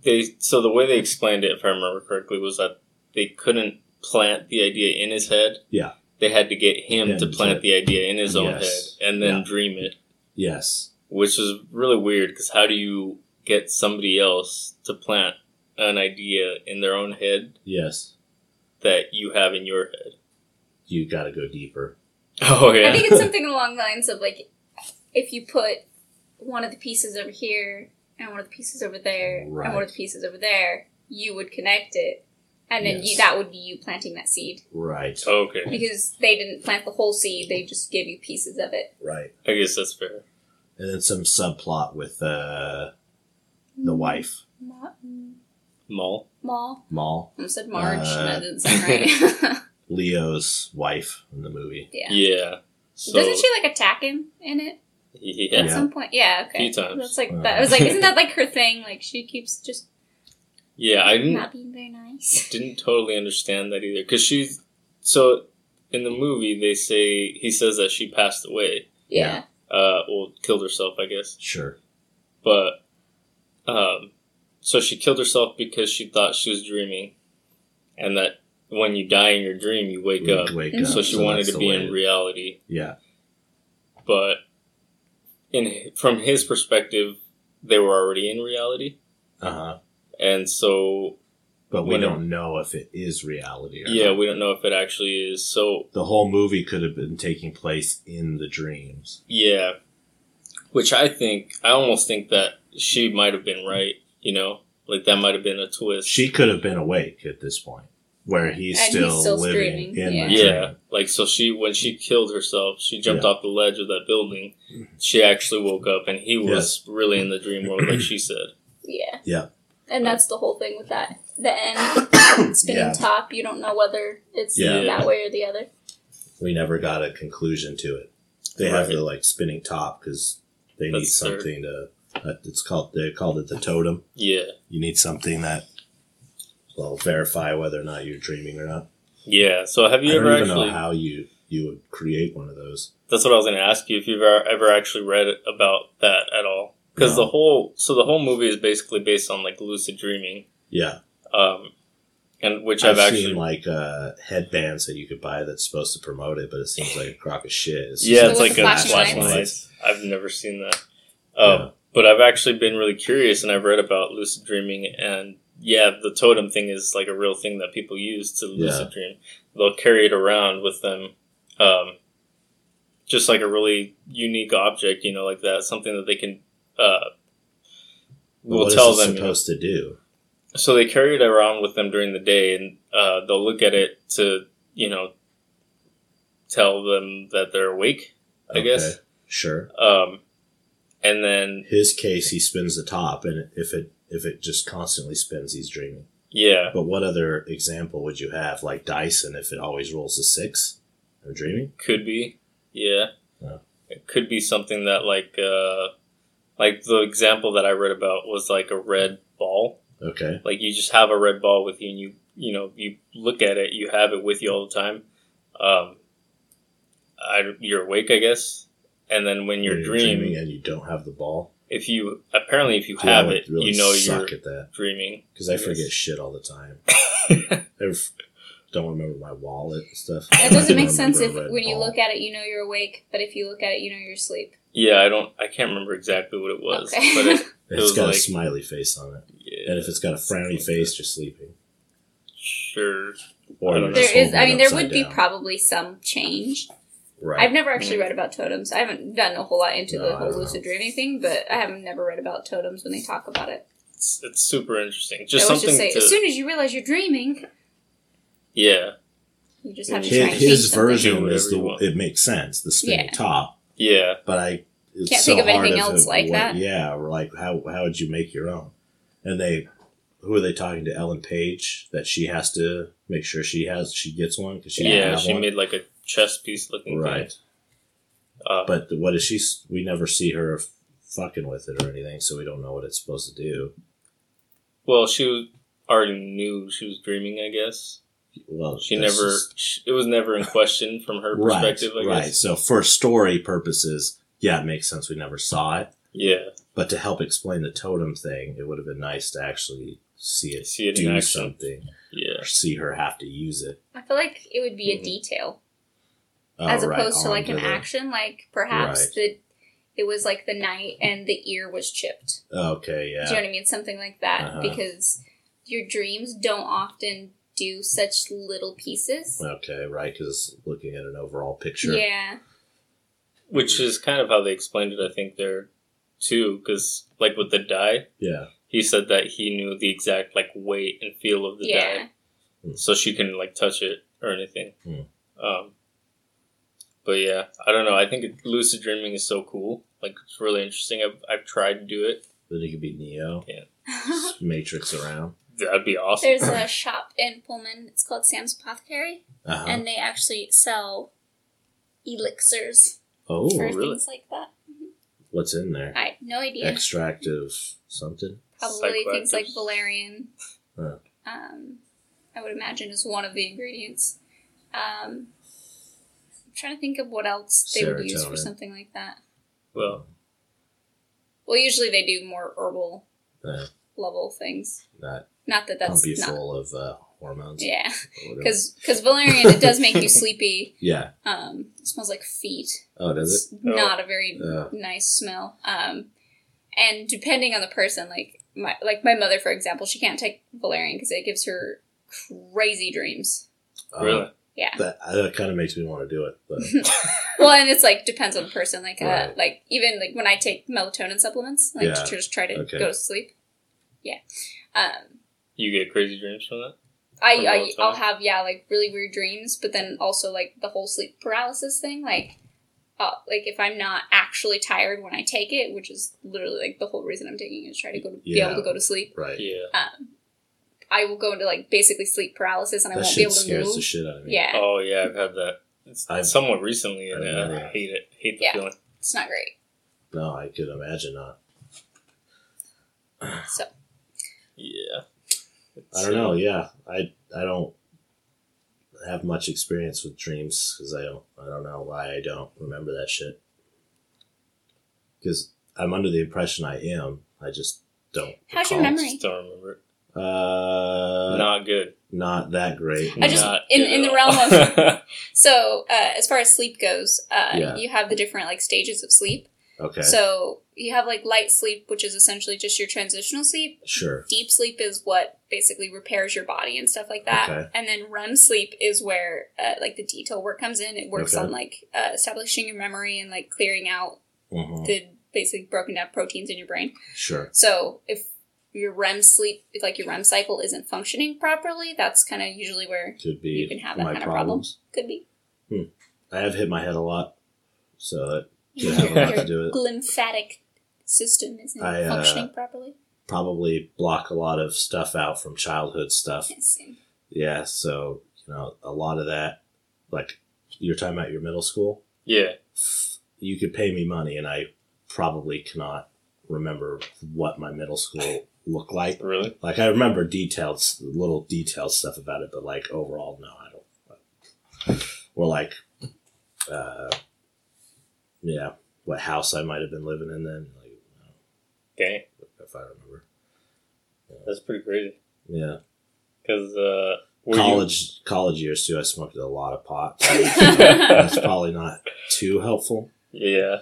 They so the way they explained it, if I remember correctly, was that they couldn't plant the idea in his head. Yeah. They had to get him to plant the idea in his own Yes. head and then Yeah. dream it, yes which is really weird because how do you get somebody else to plant an idea in their own head yes. That you have in your head? you got to go deeper Oh yeah. I think it's something along the lines of like, if you put one of the pieces over here and one of the pieces over there and one of the pieces over there, you would connect it, and then you, that would be you planting that seed right okay. because they didn't plant the whole seed; they just gave you pieces of it. right I guess that's fair. and then some subplot with uh, the wife Ma- Mall. Maul. Maul, I said Marge, and Uh, that didn't sound right. Leo's wife in the movie. yeah. Yeah. So, Doesn't she like attack him in it Yeah. at Yeah. some point? Yeah, okay. Few times. That's like Uh. that. I was like, isn't that like her thing? Like she keeps just Yeah, I didn't not being very nice. didn't totally understand that either because she's so in the movie they say he says that she passed away Yeah. uh well killed herself i guess Sure. but um so she killed herself because she thought she was dreaming and that when you die in your dream you wake up wake Mhm. up. so she wanted to be in reality Yeah. but in from his perspective they were already in reality Uh huh. and so But we don't know if it is reality. Or yeah not. we don't know if it actually is so The whole movie could have been taking place in the dreams. Yeah. Which I think, I almost think that she might have been right, you know? Like that might have been a twist. She could have been awake at this point, where he's And he's still, still living screaming, in yeah. the yeah. Like, so she, when she killed herself, she jumped Yeah. off the ledge of that building. She actually woke up and he was really in the dream world, like she said. Yeah. Yeah. And that's the whole thing with that. The end spinning Yeah. top, you don't know whether it's Yeah. that way or the other. We never got a conclusion to it. They have the like spinning top because they need That's their- something to. It's called they called it the totem. Yeah. You need something that will verify whether or not you're dreaming or not. Yeah. So have you I don't ever even actually? know how you you would create one of those. That's what I was going to ask you if you've ever, ever actually read about that at all. Because No. the whole so the whole movie is basically based on like lucid dreaming, Yeah, um, and which I've, I've, actually seen like uh, headbands that you could buy that's supposed to promote it, but it seems like a crock of shit. It's yeah, it's like the a flashing flashing lights? lights. I've never seen that. Um, Yeah. But I've actually been really curious, and I've read about lucid dreaming, and yeah, the totem thing is like a real thing that people use to lucid dream. They'll carry it around with them, um, just like a really unique object, you know, like that, something that they can. Uh, will what is tell it them. you know. supposed to do? So they carry it around with them during the day, and uh, they'll look at it to, you know, tell them that they're awake. I guess. Sure. Um, and then His case, he spins the top, and if it if it just constantly spins, he's dreaming. yeah, But what other example would you have, like Dyson, if it always rolls a six? I'm dreaming. could be. Yeah, Yeah. it could be something that like, uh, like the example that I read about was like a red ball. Okay. Like you just have a red ball with you, and you you know you look at it, you have it with you all the time. Um, I, you're awake, I guess. And then when you're, dreaming, and you don't have the ball, if you apparently if you Dude, have it, really you know suck you're at that dreaming. because I forget shit all the time. I f- don't remember my wallet and stuff. That doesn't make sense if Remember a red when you look at it, you know you're awake, but if you look at it, you know you're asleep. Yeah, I don't. I can't remember exactly what it was, Okay. but it, it It's was got like a smiley face on it, yeah, and if it's got a frowny face, you're sleeping. sure. Or I you're don't just There is, I mean, there upside would be probably some change. Right. I've never actually read about totems. I haven't done a whole lot into No, the whole lucid know. dreaming thing, but I haven't never read about totems when they talk about it. It's, it's super interesting. They Just always something just say, to as soon as you realize you're dreaming, yeah, you just have to His- try and his, change his something. version is the you want. it makes sense the spinning Yeah. top, yeah. but I it's Can't so think of anything else it- like what- that. Yeah, or like how how would you make your own? And they who are they talking to? Ellen Page that she has to make sure she has she gets one because she yeah, have she one. made like a chess piece looking right. thing. Uh, But what is she? We never see her fucking with it or anything, so we don't know what it's supposed to do. well, she was, already knew she was dreaming. I guess Well, she never. just- sh it was never in question from her right, perspective. I right. So for story purposes, yeah, it makes sense. We never saw it, Yeah, but to help explain the totem thing, it would have been nice to actually see it, See it do something yeah. or see her have to use it. I feel like it would be a Mhm. detail Oh, as right, opposed to like an the- action. Like perhaps Right. the it was like the knight and the ear was chipped. Okay, yeah. Do you know what I mean? Something like that. Uh-huh. Because your dreams don't often do such little pieces. okay, right. Because looking at an overall picture, Yeah. Which is kind of how they explained it. I think there too, because like with the die, yeah, he said that he knew the exact like weight and feel of the Yeah. die, so she couldn't like touch it or anything. Hmm. Um, but yeah, I don't know. I think it, lucid dreaming is so cool. Like it's really interesting. I've I've tried to do it. then it could be Neo, Yeah, Matrix around. That'd be awesome. There's a shop in Pullman. It's called Sam's Apothecary, Uh-huh. and they actually sell elixirs oh, for really? things like that. what's in there? I had no idea. Extract of something. Probably things like valerian. Huh. Um, I would imagine is one of the ingredients. Um, I'm trying to think of what else they would use for Serotonin. something like that. Well, Well, usually they do more herbal Uh, level things. not Not that that's pump you not. full of uh, hormones. Yeah, or whatever. because valerian it does make you sleepy. yeah. Um, it smells like feet. Oh, does It's it? not a very Uh, nice smell. Um, and depending on the person, like my like my mother, for example, she can't take valerian because it gives her crazy dreams. uh, really? Yeah. That, that kind of makes me want to do it. But Well, and it's like depends on the person. Like, uh, Right. like even like when I take melatonin supplements, like Yeah. to just try to Okay. go to sleep. Yeah. Um, You get crazy dreams from that? I, From I melatonin? I'll have yeah like really weird dreams, but then also like the whole sleep paralysis thing. Like, uh, like if I'm not actually tired when I take it, which is literally like the whole reason I'm taking it is try to go to be able to go to sleep. Right. Yeah. Um, I will go into like basically sleep paralysis and I That won't be able to scares move. the shit out of me. Yeah, Oh yeah, I've had that. It's I've- somewhat recently, and uh, I've I hate it. Hate the Yeah. feeling. it's not great. No, I could imagine not. So Yeah. I don't know. Yeah, I I don't have much experience with dreams because I don't I don't know why I don't remember that shit. Because I'm under the impression I am. I just don't. How's your recall. memory? Just don't remember it. Uh, Not good. not that great. I just- Not in- in the realm of So uh, as far as sleep goes, uh, Yeah. you have the different like stages of sleep. okay, So you have like light sleep, which is essentially just your transitional sleep. sure. Deep sleep is what basically repairs your body and stuff like that. Okay. And then REM sleep is where uh, like the detail work comes in. It works Okay. on like uh, establishing your memory and like clearing out hmm the basically broken down proteins in your brain. Sure. So if your REM sleep, like your REM cycle isn't functioning properly, that's kind of usually where Could be you can have that my kind of problem. problems. Could be I have hit my head a lot, so that could have a lot to your do with it. lymphatic system isn't I, uh, functioning properly. Probably block a lot of stuff out from childhood stuff. Yes. Yeah, so you know a lot of that, like you're talking about your middle school. yeah. You could pay me money, and I probably cannot remember what my middle school looked like. Really? Like I remember detailed, little detailed stuff about it, but like overall, no, I don't. Or like, uh, yeah, what house I might have been living in then, like, Okay. if I remember. That's pretty crazy. Yeah, Because uh, were you- college college years too. I smoked a lot of pot. That's probably not too helpful. yeah.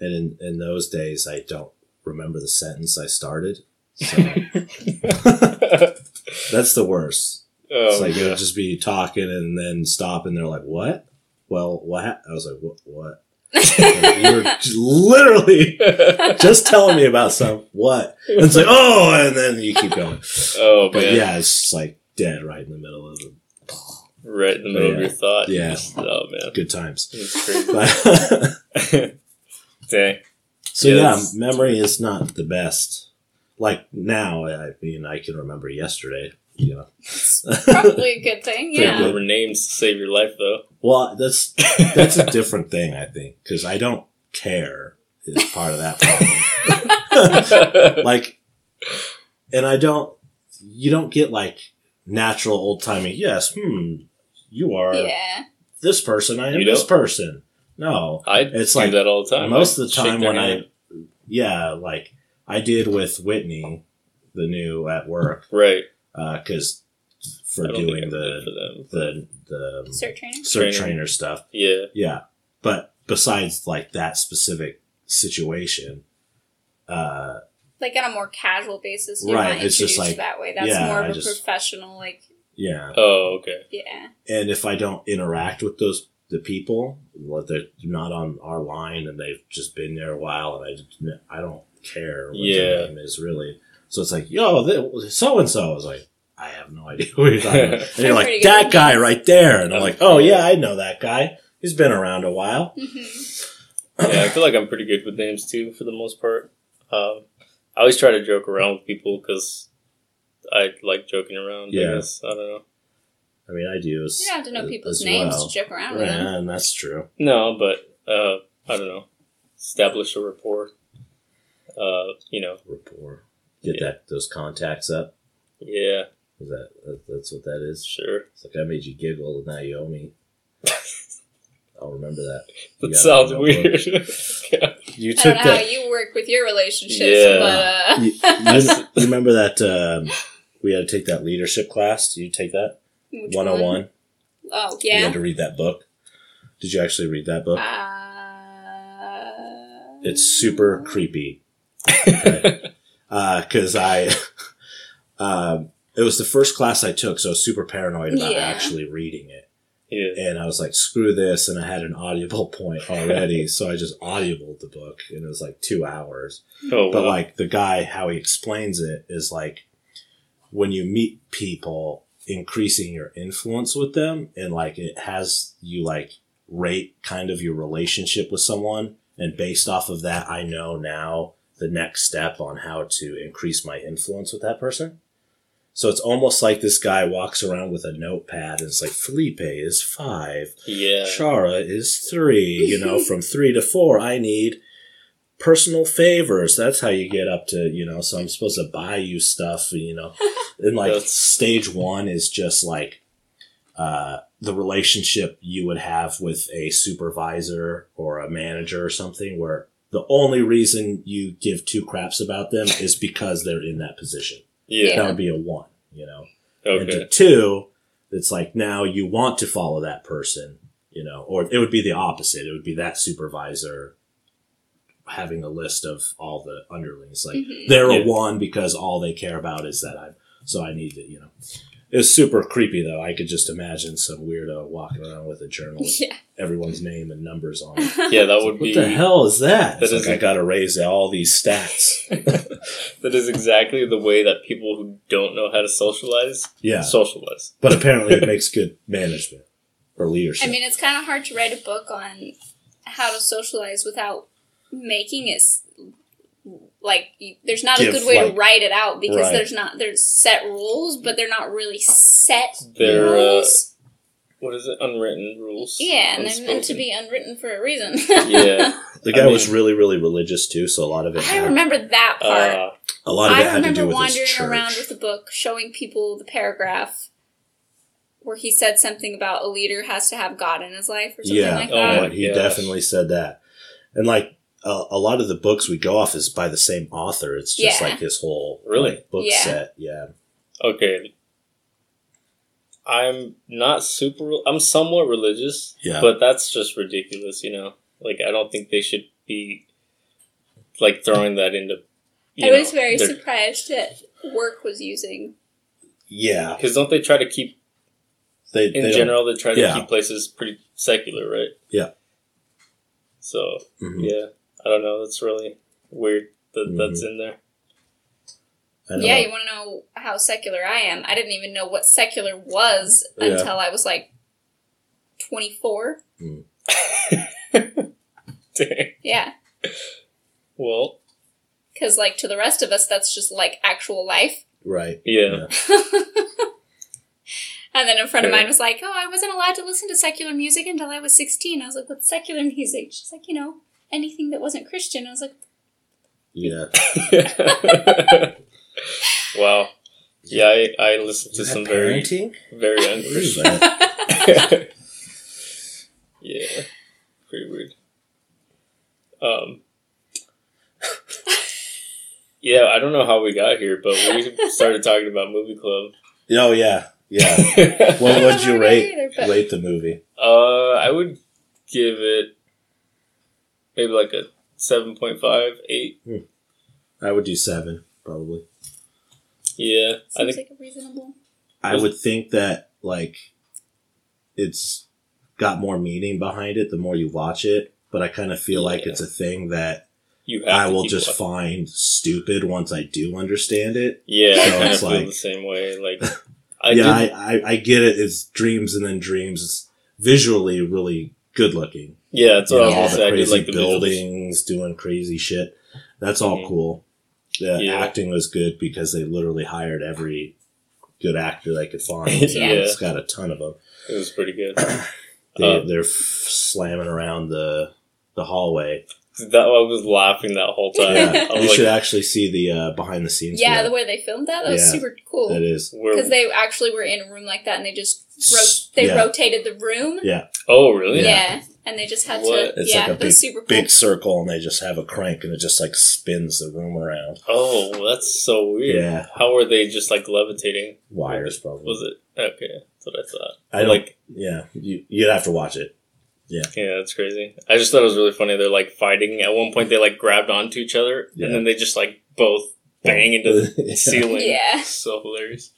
And in in those days, I don't remember the sentence I started. So that's the worst. It's oh, like yeah. you'll just be talking and then stop, and they're like, "What? Well, what?" hap-" I was like, "What? What?" Like, you were just literally just telling me about some what? And it's like, "Oh," and then you keep going. oh, But man. yeah, it's just like dead right in the middle of the Right in the middle of your thought. Yeah. Oh, man. good times. It's crazy. Dang. so Yeah, yeah, memory is not the best. Like now, I mean, I can remember yesterday. You know, Probably a good thing. Yeah. good. Remember names to save your life, though. well, that's that's a different thing, I think, because I don't care is part of that problem. like, and I don't. You don't get like natural old timey. Yes, hmm. You are Yeah. this person. I am You this don't? person. No, I It's do like that all the time. most I of the time when hand. I, yeah, like I did with Whitney, the new at work, right because for I don't think doing the for them. the the Cert training. cert Training. trainer stuff. yeah, Yeah, but besides like that specific situation, uh, Like on a more casual basis, you're Right, not it's just like- that way. That's yeah, more of a just- professional, like yeah, Oh, okay. yeah. and if I don't interact with those the people, what they're not on our line and they've just been there a while, and I just, I don't care what Yeah. their name is really. So it's like, yo, so and so. I was like, I have no idea who you're talking about. And you're like, pretty good that guy right there. And I'm like, oh yeah, I know that guy. He's been around a while. hmm yeah, I feel like I'm pretty good with names too, for the most part. Um, I always try to joke around with people because I like joking around. Yeah. I guess I don't know. I mean, I do. As, You don't have to know as people's names well. to joke around with them. Yeah, and that's true. No, but uh, I don't know. Establish a rapport. Uh, you know, Rapport. Get Yeah. that those contacts up. yeah, Is that, that that's what that is? sure. It's like I made you giggle, and now you owe me. I'll remember that. That Yeah, sounds no weird. Yeah. You I took don't know how you work with your relationships, Yeah. but uh, You, you, you remember that um, we had to take that leadership class? Did you take that? which 101. one? Oh You yeah. had to read that book. Did you actually read that book? Uh, It's super creepy. Because I, um, it was the first class I took, so I was super paranoid about Yeah. actually reading it. yeah. And I was like, screw this. And I had an audible point already. so I just audibled the book and it was like two hours. Oh, But wow. like the guy, how he explains it is like when you meet people, increasing your influence with them and like it has you like rate kind of your relationship with someone. And based off of that, I know now the next step on how to increase my influence with that person. So it's almost like this guy walks around with a notepad and it's like, Felipe is five. Yeah. Shara is three. You know, from three to four, I need personal favors. That's how you get up to, you know, so I'm supposed to buy you stuff, you know. And like stage one is just like uh, the relationship you would have with a supervisor or a manager or something where the only reason you give two craps about them is because they're in that position. Yeah. That would be a one, you know. And to Okay. two, it's like now you want to follow that person, you know, or it would be the opposite. It would be that supervisor having a list of all the underlings. Like Mhm. they're Yeah. a one because all they care about is that I'm, so I need to, you know. It was super creepy though. I could just imagine some weirdo walking around with a journal with Yeah. everyone's name and numbers on it. Yeah, that would What be What the hell is that? That It's like, is a- I gotta raise all these stats. that is exactly the way that people who don't know how to socialize Yeah. socialize. But apparently it makes good management or leadership. I mean, it's kind of hard to write a book on how to socialize without making it s- like you, there's not Give, a good way like- to write it out because Right. there's not there's set rules, but they're not really set They're uh, rules. what is it? Unwritten rules. yeah, and they're meant to be unwritten for a reason. Yeah. The guy I was really, really religious too, so a lot of it. I had, remember that part. Uh, a lot of it I had to do remember with his wandering church. around with the book, showing people the paragraph where he said something about a leader has to have God in his life or something yeah, like Oh that. my he gosh. definitely said that. And like a, a lot of the books we go off is by the same author. It's just Yeah. like his whole Really? like, book Yeah. set. Yeah, okay. I'm not super. I'm somewhat religious, yeah, but that's just ridiculous. You know, like I don't think they should be like throwing that into. I was very surprised that work was using. yeah. because don't they try to keep They, in they general they try to Yeah. keep places pretty secular, right? Yeah. So Mhm. yeah, I don't know. That's really weird that Mhm. that's in there. I know. Yeah, you want to know how secular I am? I didn't even know what secular was Yeah. until I was like 24. Dang. Yeah. Well, Because, like, to the rest of us, that's just like actual life. right. yeah. and then a friend of mine was like, Oh, I wasn't allowed to listen to secular music until I was 16. I was like, What's secular music? She's like, You know, anything that wasn't Christian. I was like, Yeah. wow. Yeah, I, I listened to some very parenting? very What is unchristian. yeah, pretty weird. Um. Yeah, I don't know how we got here, but we started talking about movie club. oh yeah, yeah. What would you I don't know rate either, but- rate the movie? Uh, I would give it maybe like a 7.5, 8. Hmm. I would do seven probably. Yeah, I think like a reasonable. I would think that like it's got more meaning behind it the more you watch it, but I kind of feel like it's a thing that you have I will just watching. find stupid once I do understand it. Yeah, So I kind of it's feel like- the same way. Like, I yeah, I, I, I get it. It's dreams and then dreams. It's visually really good looking. Yeah, that's You know, all the gonna say. I did crazy like the buildings. buildings, doing crazy shit. That's all Mhm. cool. The Yeah. acting was good because they literally hired every good actor they could find. Yeah. It's got a ton of them. It was pretty good. They, Uh, they're f- slamming around the the hallway. That I was laughing that whole time. Yeah, I you was should actually see the uh, behind the scenes. Yeah, the way they filmed that, that was Yeah. super cool. that is. Because they actually were in a room like that and they just ro- they Yeah. rotated the room. Yeah. Oh, really? Yeah. And they just had What? to. It's yeah, like a it was super cool. Big circle, and they just have a crank, and it just like spins the room around. Oh, that's so weird. Yeah, How are they just like levitating? wires probably. Was it okay? That's what I thought. I like. Yeah, you you'd have to watch it. Yeah, Yeah, that's crazy. I just thought it was really funny. They're like fighting. At one point, they like grabbed onto each other, Yeah. and then they just like both bang into the Yeah. ceiling. Yeah. so hilarious.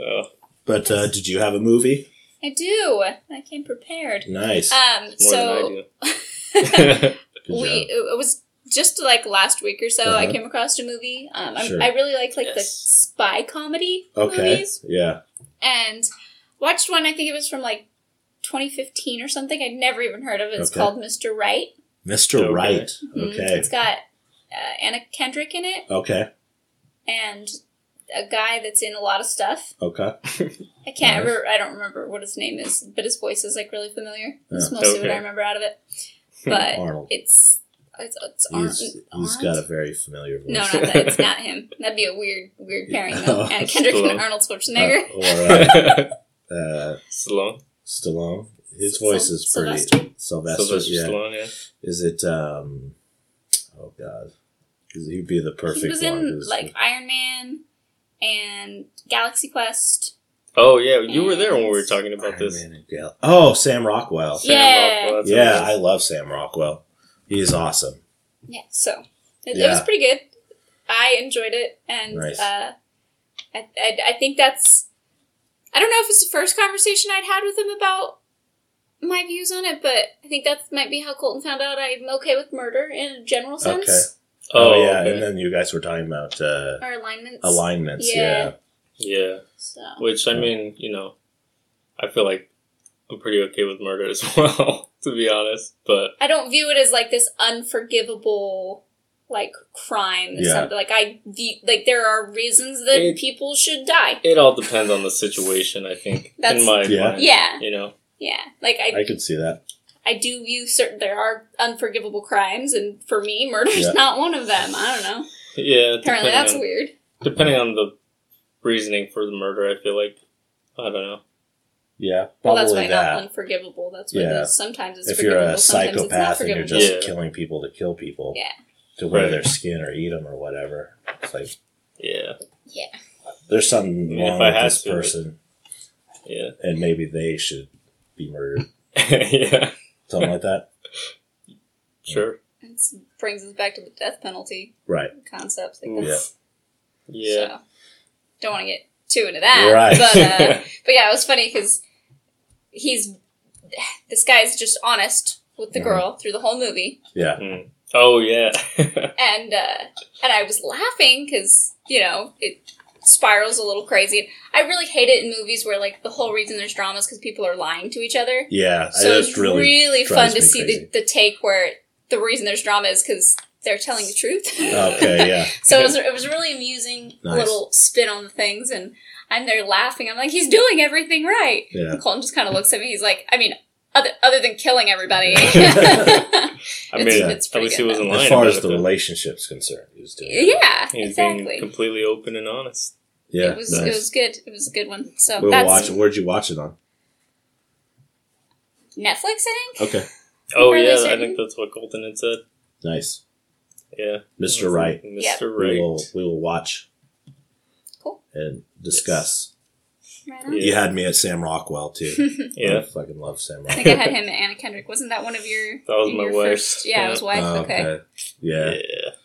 Oh, But uh, did you have a movie? I do. I came prepared. Nice. Um, more so than I do. We it was just like last week or so. I Uh-huh. came across a movie. Um, I'm- Sure. I really like like the spy comedy Okay. movies, Yeah. and watched one. I think it was from like 2015 or something. I'd never even heard of it. It's Okay. called Mr. Right. Mr. Okay. Right. Mhm. Okay. It's got uh, Anna Kendrick in it Okay. and a guy that's in a lot of stuff. Okay. I can't Nice. remember. I don't remember what his name is, but his voice is like really familiar. That's Yeah. mostly what I remember out of it. But Arnold. it's it's, it's Ar- He's, he's Arnold? got a very familiar voice. No, not that. It's not him. That'd be a weird, weird pairing. Though. Anna Kendrick and Arnold Schwarzenegger. Uh, or uh, uh, Stallone. Stallone. His voice is pretty. Sylvester? Sylvester. Sylvester yeah. Stallone, yeah. Is it? um Oh God. 'Cause He'd be the perfect. he perfect was one. in 'cause- like Iron Man and Galaxy Quest. Oh yeah, you were there when we were talking about Iron this. Man and Gal- Oh, Sam Rockwell. Sam Yeah. Rockwell, Yeah, it I love Sam Rockwell. He's awesome. Yeah, so it, it was pretty good. I enjoyed it, and Nice. uh, I, I I think that's. I don't know if it's the first conversation I'd had with him about my views on it, but I think that might be how Colton found out I'm okay with murder in a general sense. Okay. Oh, Oh, yeah, okay. and then you guys were talking about uh, Our alignments. alignments. Yeah. Yeah. Yeah. So Which I mean, you know, I feel like I'm pretty okay with murder as well, to be honest. But I don't view it as like this unforgivable like crime. Yeah. something like I view like there are reasons that It- people should die. it all depends on the situation. I think, That's- in my Yeah. mind, Yeah, you know, yeah. Like I I could see that. I do view certain there are unforgivable crimes, and for me, murder's Yeah. not one of them. I don't know. yeah. Apparently, that's on, weird. Depending on the reasoning for the murder, I feel like I don't know. Yeah, Well, that's why that. not unforgivable. That's why Yeah. there's- sometimes it's if you're a sometimes it's not psychopath and you're just Yeah. killing people to kill people, Yeah. to wear Right. their skin or eat them or whatever, it's like Yeah, Yeah, there's something mean, wrong if I with this to, person, yeah, and maybe they should be murdered, yeah. something like that. Sure. it brings us back to the death penalty Right. concepts. Like Oof. that's, Yeah. So, don't want to get too into that. Right. But, uh, but yeah, it was funny because he's this guy's just honest with the Mhm. girl through the whole movie. Yeah. Mm. Oh yeah. and uh, and I was laughing because you know it spirals a little crazy. I really hate it in movies where like the whole reason there's drama is because people are lying to each other. Yeah. So it's really, really, fun to see the, the take where the reason there's drama is because they're telling the truth. Okay. Yeah. so it was it was really amusing Nice. little spin on the things, and I'm there laughing. I'm like, he's doing everything right. Yeah. And Colton just kind of looks at me. He's like, I mean. Other, other than killing everybody, I It's- mean, it's at pretty least he good, wasn't As far as the though. relationship's concerned, he was doing. it. yeah, He's exactly. being completely open and honest. Yeah. it was nice. it was good. It was a good one. So we'll that's watch. Where'd you watch it on? Netflix, I think. Okay. Oh Fairly yeah, I think that's what Colton had said. Nice. Yeah, Mr. Right. Mr. Yep. We will. We will watch. Cool. And discuss. Right on. Yeah. You had me at Sam Rockwell too. yeah, I Yeah, fucking love Sam Rockwell. I think I had him and Anna Kendrick. Wasn't that one of your? That was my wife. First, yeah, it was Yeah. wife. Oh, okay. Yeah.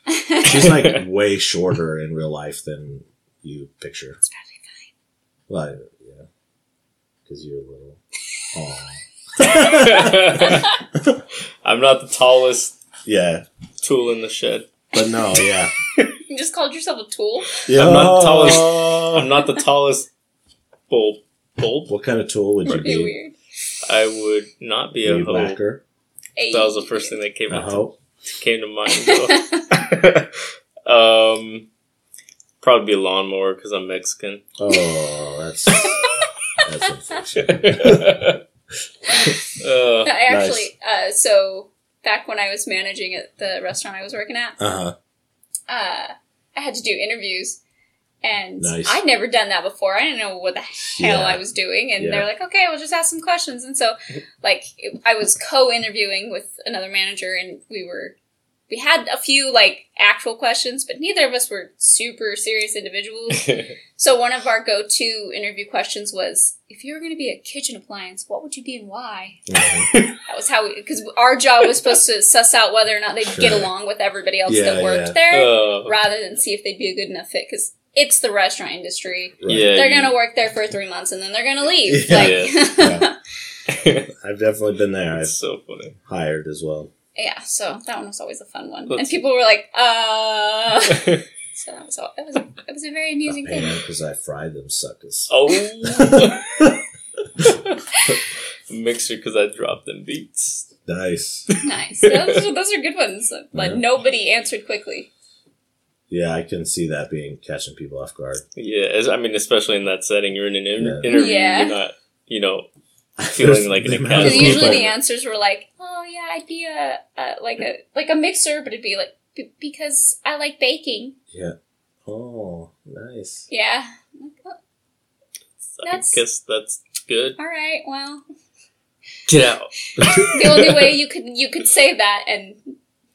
yeah. She's like way shorter in real life than you picture. It's probably fine. Well, yeah, because you're a little. Aw. I'm not the tallest yeah, tool in the shed. but no, yeah. You just called yourself a tool. yeah. I'm not tallest- I'm not the tallest bulb. Bulb? What kind of tool would you Would be be? weird. I would not be a Weed hoe. whacker, That was the first thing that came a into, hoe. came to mind. Though. um, probably be a lawnmower because I'm Mexican. Oh, that's that's unfortunate. uh, I actually, uh, so back when I was managing at the restaurant I was working at, Uh huh. uh, I had to do interviews. And Nice. I'd never done that before. I didn't know what the hell Yeah. I was doing. And Yeah. they're like, okay, we'll just ask some questions. And so, like, I was co interviewing with another manager, and we were, we had a few, like, actual questions, but neither of us were super serious individuals. so, one of our go to interview questions was, if you were going to be a kitchen appliance, what would you be and why? Mhm. That was how we, because our job was supposed to suss out whether or not they'd get along with everybody else Yeah, that worked yeah. there uh, rather than see if they'd be a good enough fit because it's the restaurant industry. Right. yeah, They're gonna work there for three months and then they're gonna leave. Yeah. Like, Yeah. yeah. I've definitely been there. I've so funny. hired as well. Yeah, so that one was always a fun one, and Let's- people were like, "Uh." So that was all, it was a, it was a very amusing thing. because I fried them suckers. oh. Mixer because I dropped them beats. Nice. Nice. Those, are- those are good ones. But Yeah. nobody answered quickly. Yeah, I can see that being catching people off guard. Yeah, as, I mean, especially in that setting, you're in an inter- Yeah. interview. Yeah. You're not, you know, Feeling like an The amount Because usually the answers were like, "Oh yeah, I'd be a, a like a like a mixer," but it'd be like "B- because I like baking. Yeah. Oh, nice. Yeah. I'm like, "Oh, I guess that's good. All right. Well, Get out. the only way you could you could say that and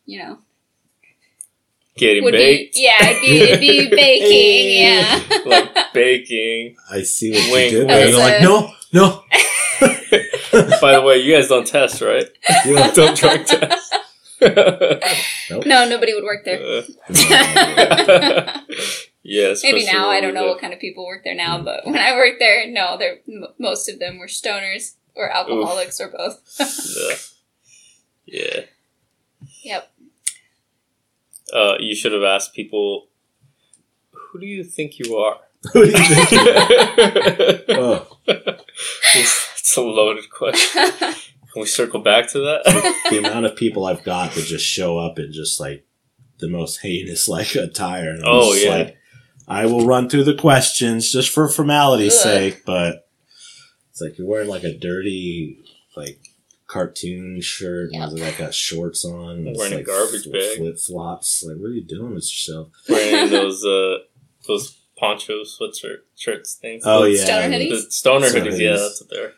you know Getting would baked. be yeah it'd be it'd be baking yeah like baking. I see what Wink, you did. That there. was You're like, no, no. By the way, you guys don't test, right? Yeah. don't drug test. no nobody would work there Uh, yeah, maybe now I don't know what kind of people work there now but when I worked there no they're most of them were stoners or alcoholics or both Yeah. yeah. yep Uh, you should have asked people, who do you think you are? Who do you think? Oh, it's a loaded question. Can we circle back to that? the amount of people I've got that just show up in just like the most heinous like attire. And Oh, yeah. Like, I will run through the questions just for formality's Ugh. sake, but it's like you're wearing like a dirty like cartoon shirt Yep. and like got shorts on. It's Wearing a like garbage bag. flip flops. Like, what are you doing with yourself? Wearing those uh those poncho sweatshirt shirts things. Oh The- yeah, Stoner the- hoodies? The stoner Stoner hoodies, yeah, that's what they're.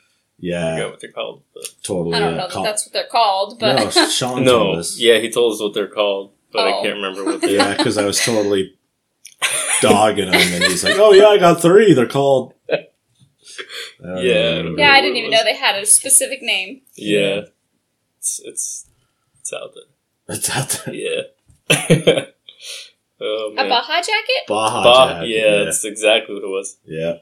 I yeah, forgot what they're called. But totally. I don't uh, know that call- that's what they're called but no, Sean no, told us. yeah, he told us what they're called, but I Oh. can't remember what they. Yeah, because I was totally dogging him, and he's like, "Oh yeah, I got three. They're called." I don't Yeah, I know. don't yeah I didn't even know they had a specific name yeah, it's it's it's out there. It's out there. Yeah. oh a man. Baja jacket Baja Ba- jacket, yeah, that's exactly what it was. yeah.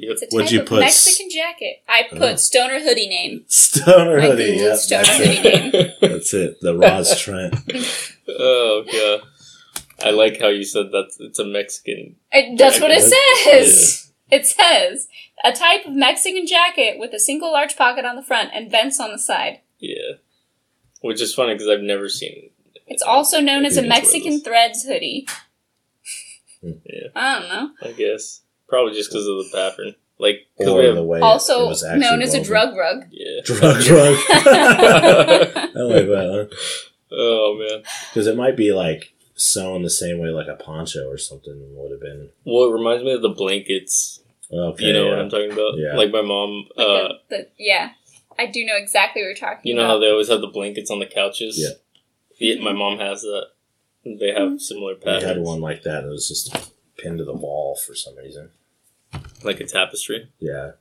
Yep. it's a What'd you of put? Mexican jacket I uh-huh. put Oh. stoner hoodie name Stoner I hoodie. Googled Yeah, Stoner that's hoodie it. name That's it. The Roz Trent. oh god. I like how you said that it's a Mexican. It, that's what it Jacket. says. It says a type of Mexican jacket with a single large pocket on the front and vents on the side. Yeah. Which is funny because I've never seen. It's also known as a think that's what it Mexican threads hoodie. Yeah. I don't know. I guess probably just because of the pattern. Like because Or we have. the way it Also was actually known as a drug rug. Yeah. Drug drug. I like that Oh man. because it might be like sewn the same way like a poncho or something would have been. Well, it reminds me of the blankets. Okay, You know yeah. what I'm talking about? Yeah. Like my mom. Like Uh, the, the, yeah, I do know exactly what you're talking about. you know about. how they always have the blankets on the couches. Yeah. Yeah, my mom has that. They have similar We patterns. had one like that. It was just pinned to the wall for some reason. Like a tapestry. Yeah.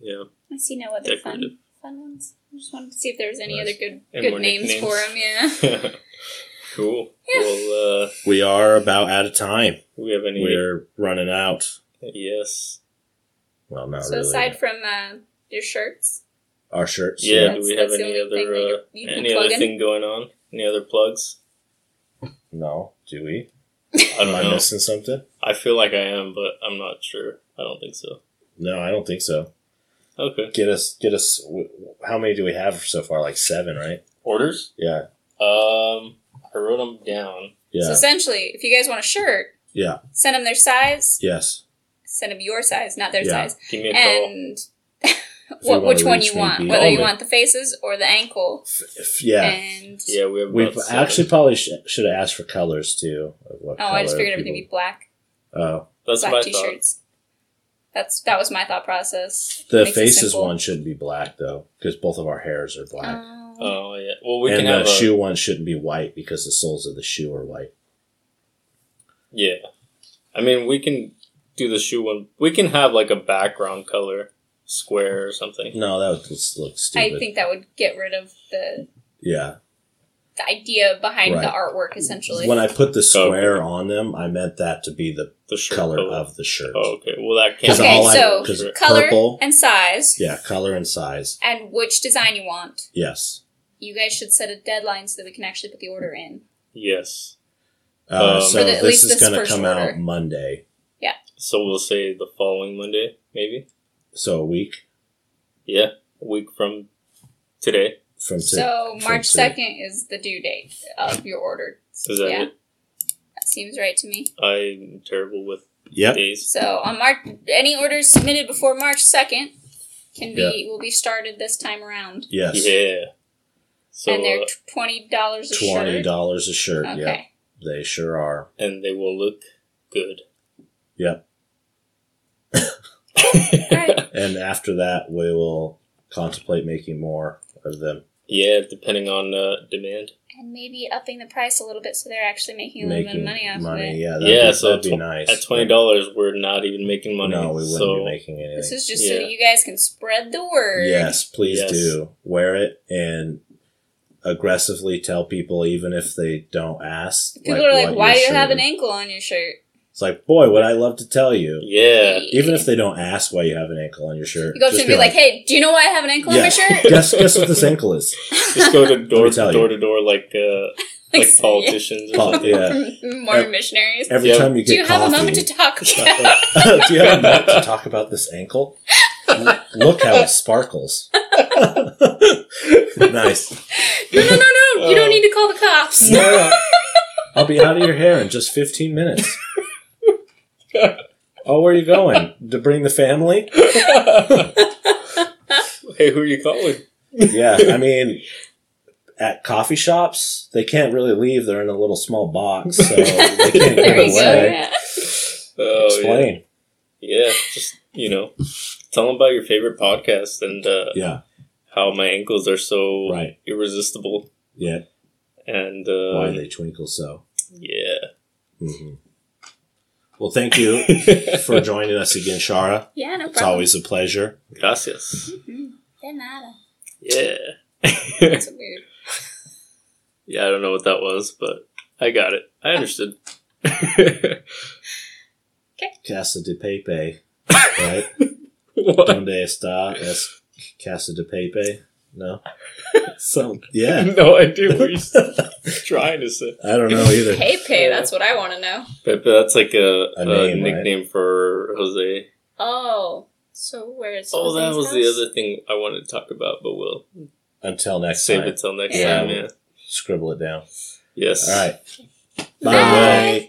Yeah. I see no other fun, Decorative. fun ones. I just wanted to see if there was any Nice. other good And good more names for them. Yeah. cool. Yeah. Well, uh, We are about out of time. we have any? We're running out. Yes. Well, not so really. aside from uh, your shirts, Our shirts. Yeah. That's- do we have any other? Uh, you're- you any other in? thing going on? Any other plugs? No. Do we? I Am don't I know. missing something? I feel like I am, but I'm not sure. I don't think so. No, I don't think so. Okay. Get us, get us. How many do we have so far? Like seven, right? Orders? Yeah, Um, I wrote them down. yeah, so essentially, if you guys want a shirt, yeah. send them their size. Yes. Send them your size, not their Yeah. size, Give me a call. and what, which one you want, whether Oh, you man. want the faces or the ankle, F- yeah. and Yeah, we have. We've seven. actually probably sh- should have asked for colors too. Of what oh, I just color figured everything would be black, Oh, That's black my t-shirts. That's that was my thought process. the faces one should be black though, because both of our hairs are black. Oh. Oh yeah. Well, we and can the have a shoe one shouldn't be white because the soles of the shoe are white. Yeah. I mean, we can do the shoe one. We can have like a background color square or something. No, that would just look stupid. I think that would get rid of the, yeah. The idea behind the artwork, essentially. When I put the Okay. square on them, I meant that to be the The shirt color of the shirt. Oh, okay. Well, that can't. 'Cause Okay, all I- so 'cause color purple- and size, Yeah, color and size. and which design you want. Yes. You guys should set a deadline so that we can actually put the order in. yes. Uh, Um, so the- this is going to come order. out Monday. Yeah. So we'll say the following Monday, maybe. So a week. Yeah, a week from today. From to, So from March to- second is the due date of your order. Is that Yeah. it? That seems right to me. I'm terrible with Yep. days. So on March, any orders submitted before March second can be will be started this time around, Yes. Yeah. So and they're uh, twenty dollars a Twenty shirt. dollars a shirt. Okay. Yep. They sure are. and they will look good. Yep. Alright. And after that, we will contemplate making more of them. Yeah, depending on uh, demand. And maybe upping the price a little bit so they're actually making a little bit of money off of it. Yeah. That'd yeah, be, so that'd be tw- nice. at twenty dollars, we're not even making money. No, we wouldn't so be making anything. This is just so Yeah. that you guys can spread the word. Yes, please Yes. do. Wear it and aggressively tell people, even if they don't ask. People are like, "Why do you shirt have an ankle on your shirt?" It's like, boy, would I love to tell you. yeah, Even if they don't ask why you have an ankle on your shirt. You go up to just them and be like, "Hey, do you know why I have an ankle on my shirt?" guess, guess what this ankle is? just go to door me tell you. door to door like uh, like politicians. or Pol- something. yeah. Mormon missionaries. Every Yeah. time you get, Do you have coffee, a moment to talk? do you have a moment to talk about this ankle? Look how it sparkles. nice. no, no, no, no! You don't need to call the cops. No, I'll be out of your hair in just 15 minutes. Oh, where are you going? To bring the family? hey, who are you calling? Yeah, I mean, at coffee shops, they can't really leave. They're in a little small box, so they can't get you go. away. Yeah. Oh, Explain. Yeah. yeah, just you know, tell them about your favorite podcast and uh, Yeah, how my ankles are so right. irresistible Yeah, and uh, why they twinkle so. yeah. hmm Well, thank you for joining us again, Shara. Yeah, no problem. It's always a pleasure. Gracias. Mhm. De nada. Yeah. That's so weird. yeah, I don't know what that was, but I got it. I understood. okay. Casa de Pepe, right? what? Donde está es Casa de Pepe? No? So, yeah. no idea what you're trying to say. I don't know either. Pepe, that's what I want to know. But, but that's like a, A a, name, right? nickname for Jose. Oh, so where's? Oh, that Jose's was the other thing I wanted to talk about, but we'll Until next save time. it till next Yeah. time. Yeah. Scribble it down. Yes. All right. Bye. Bye.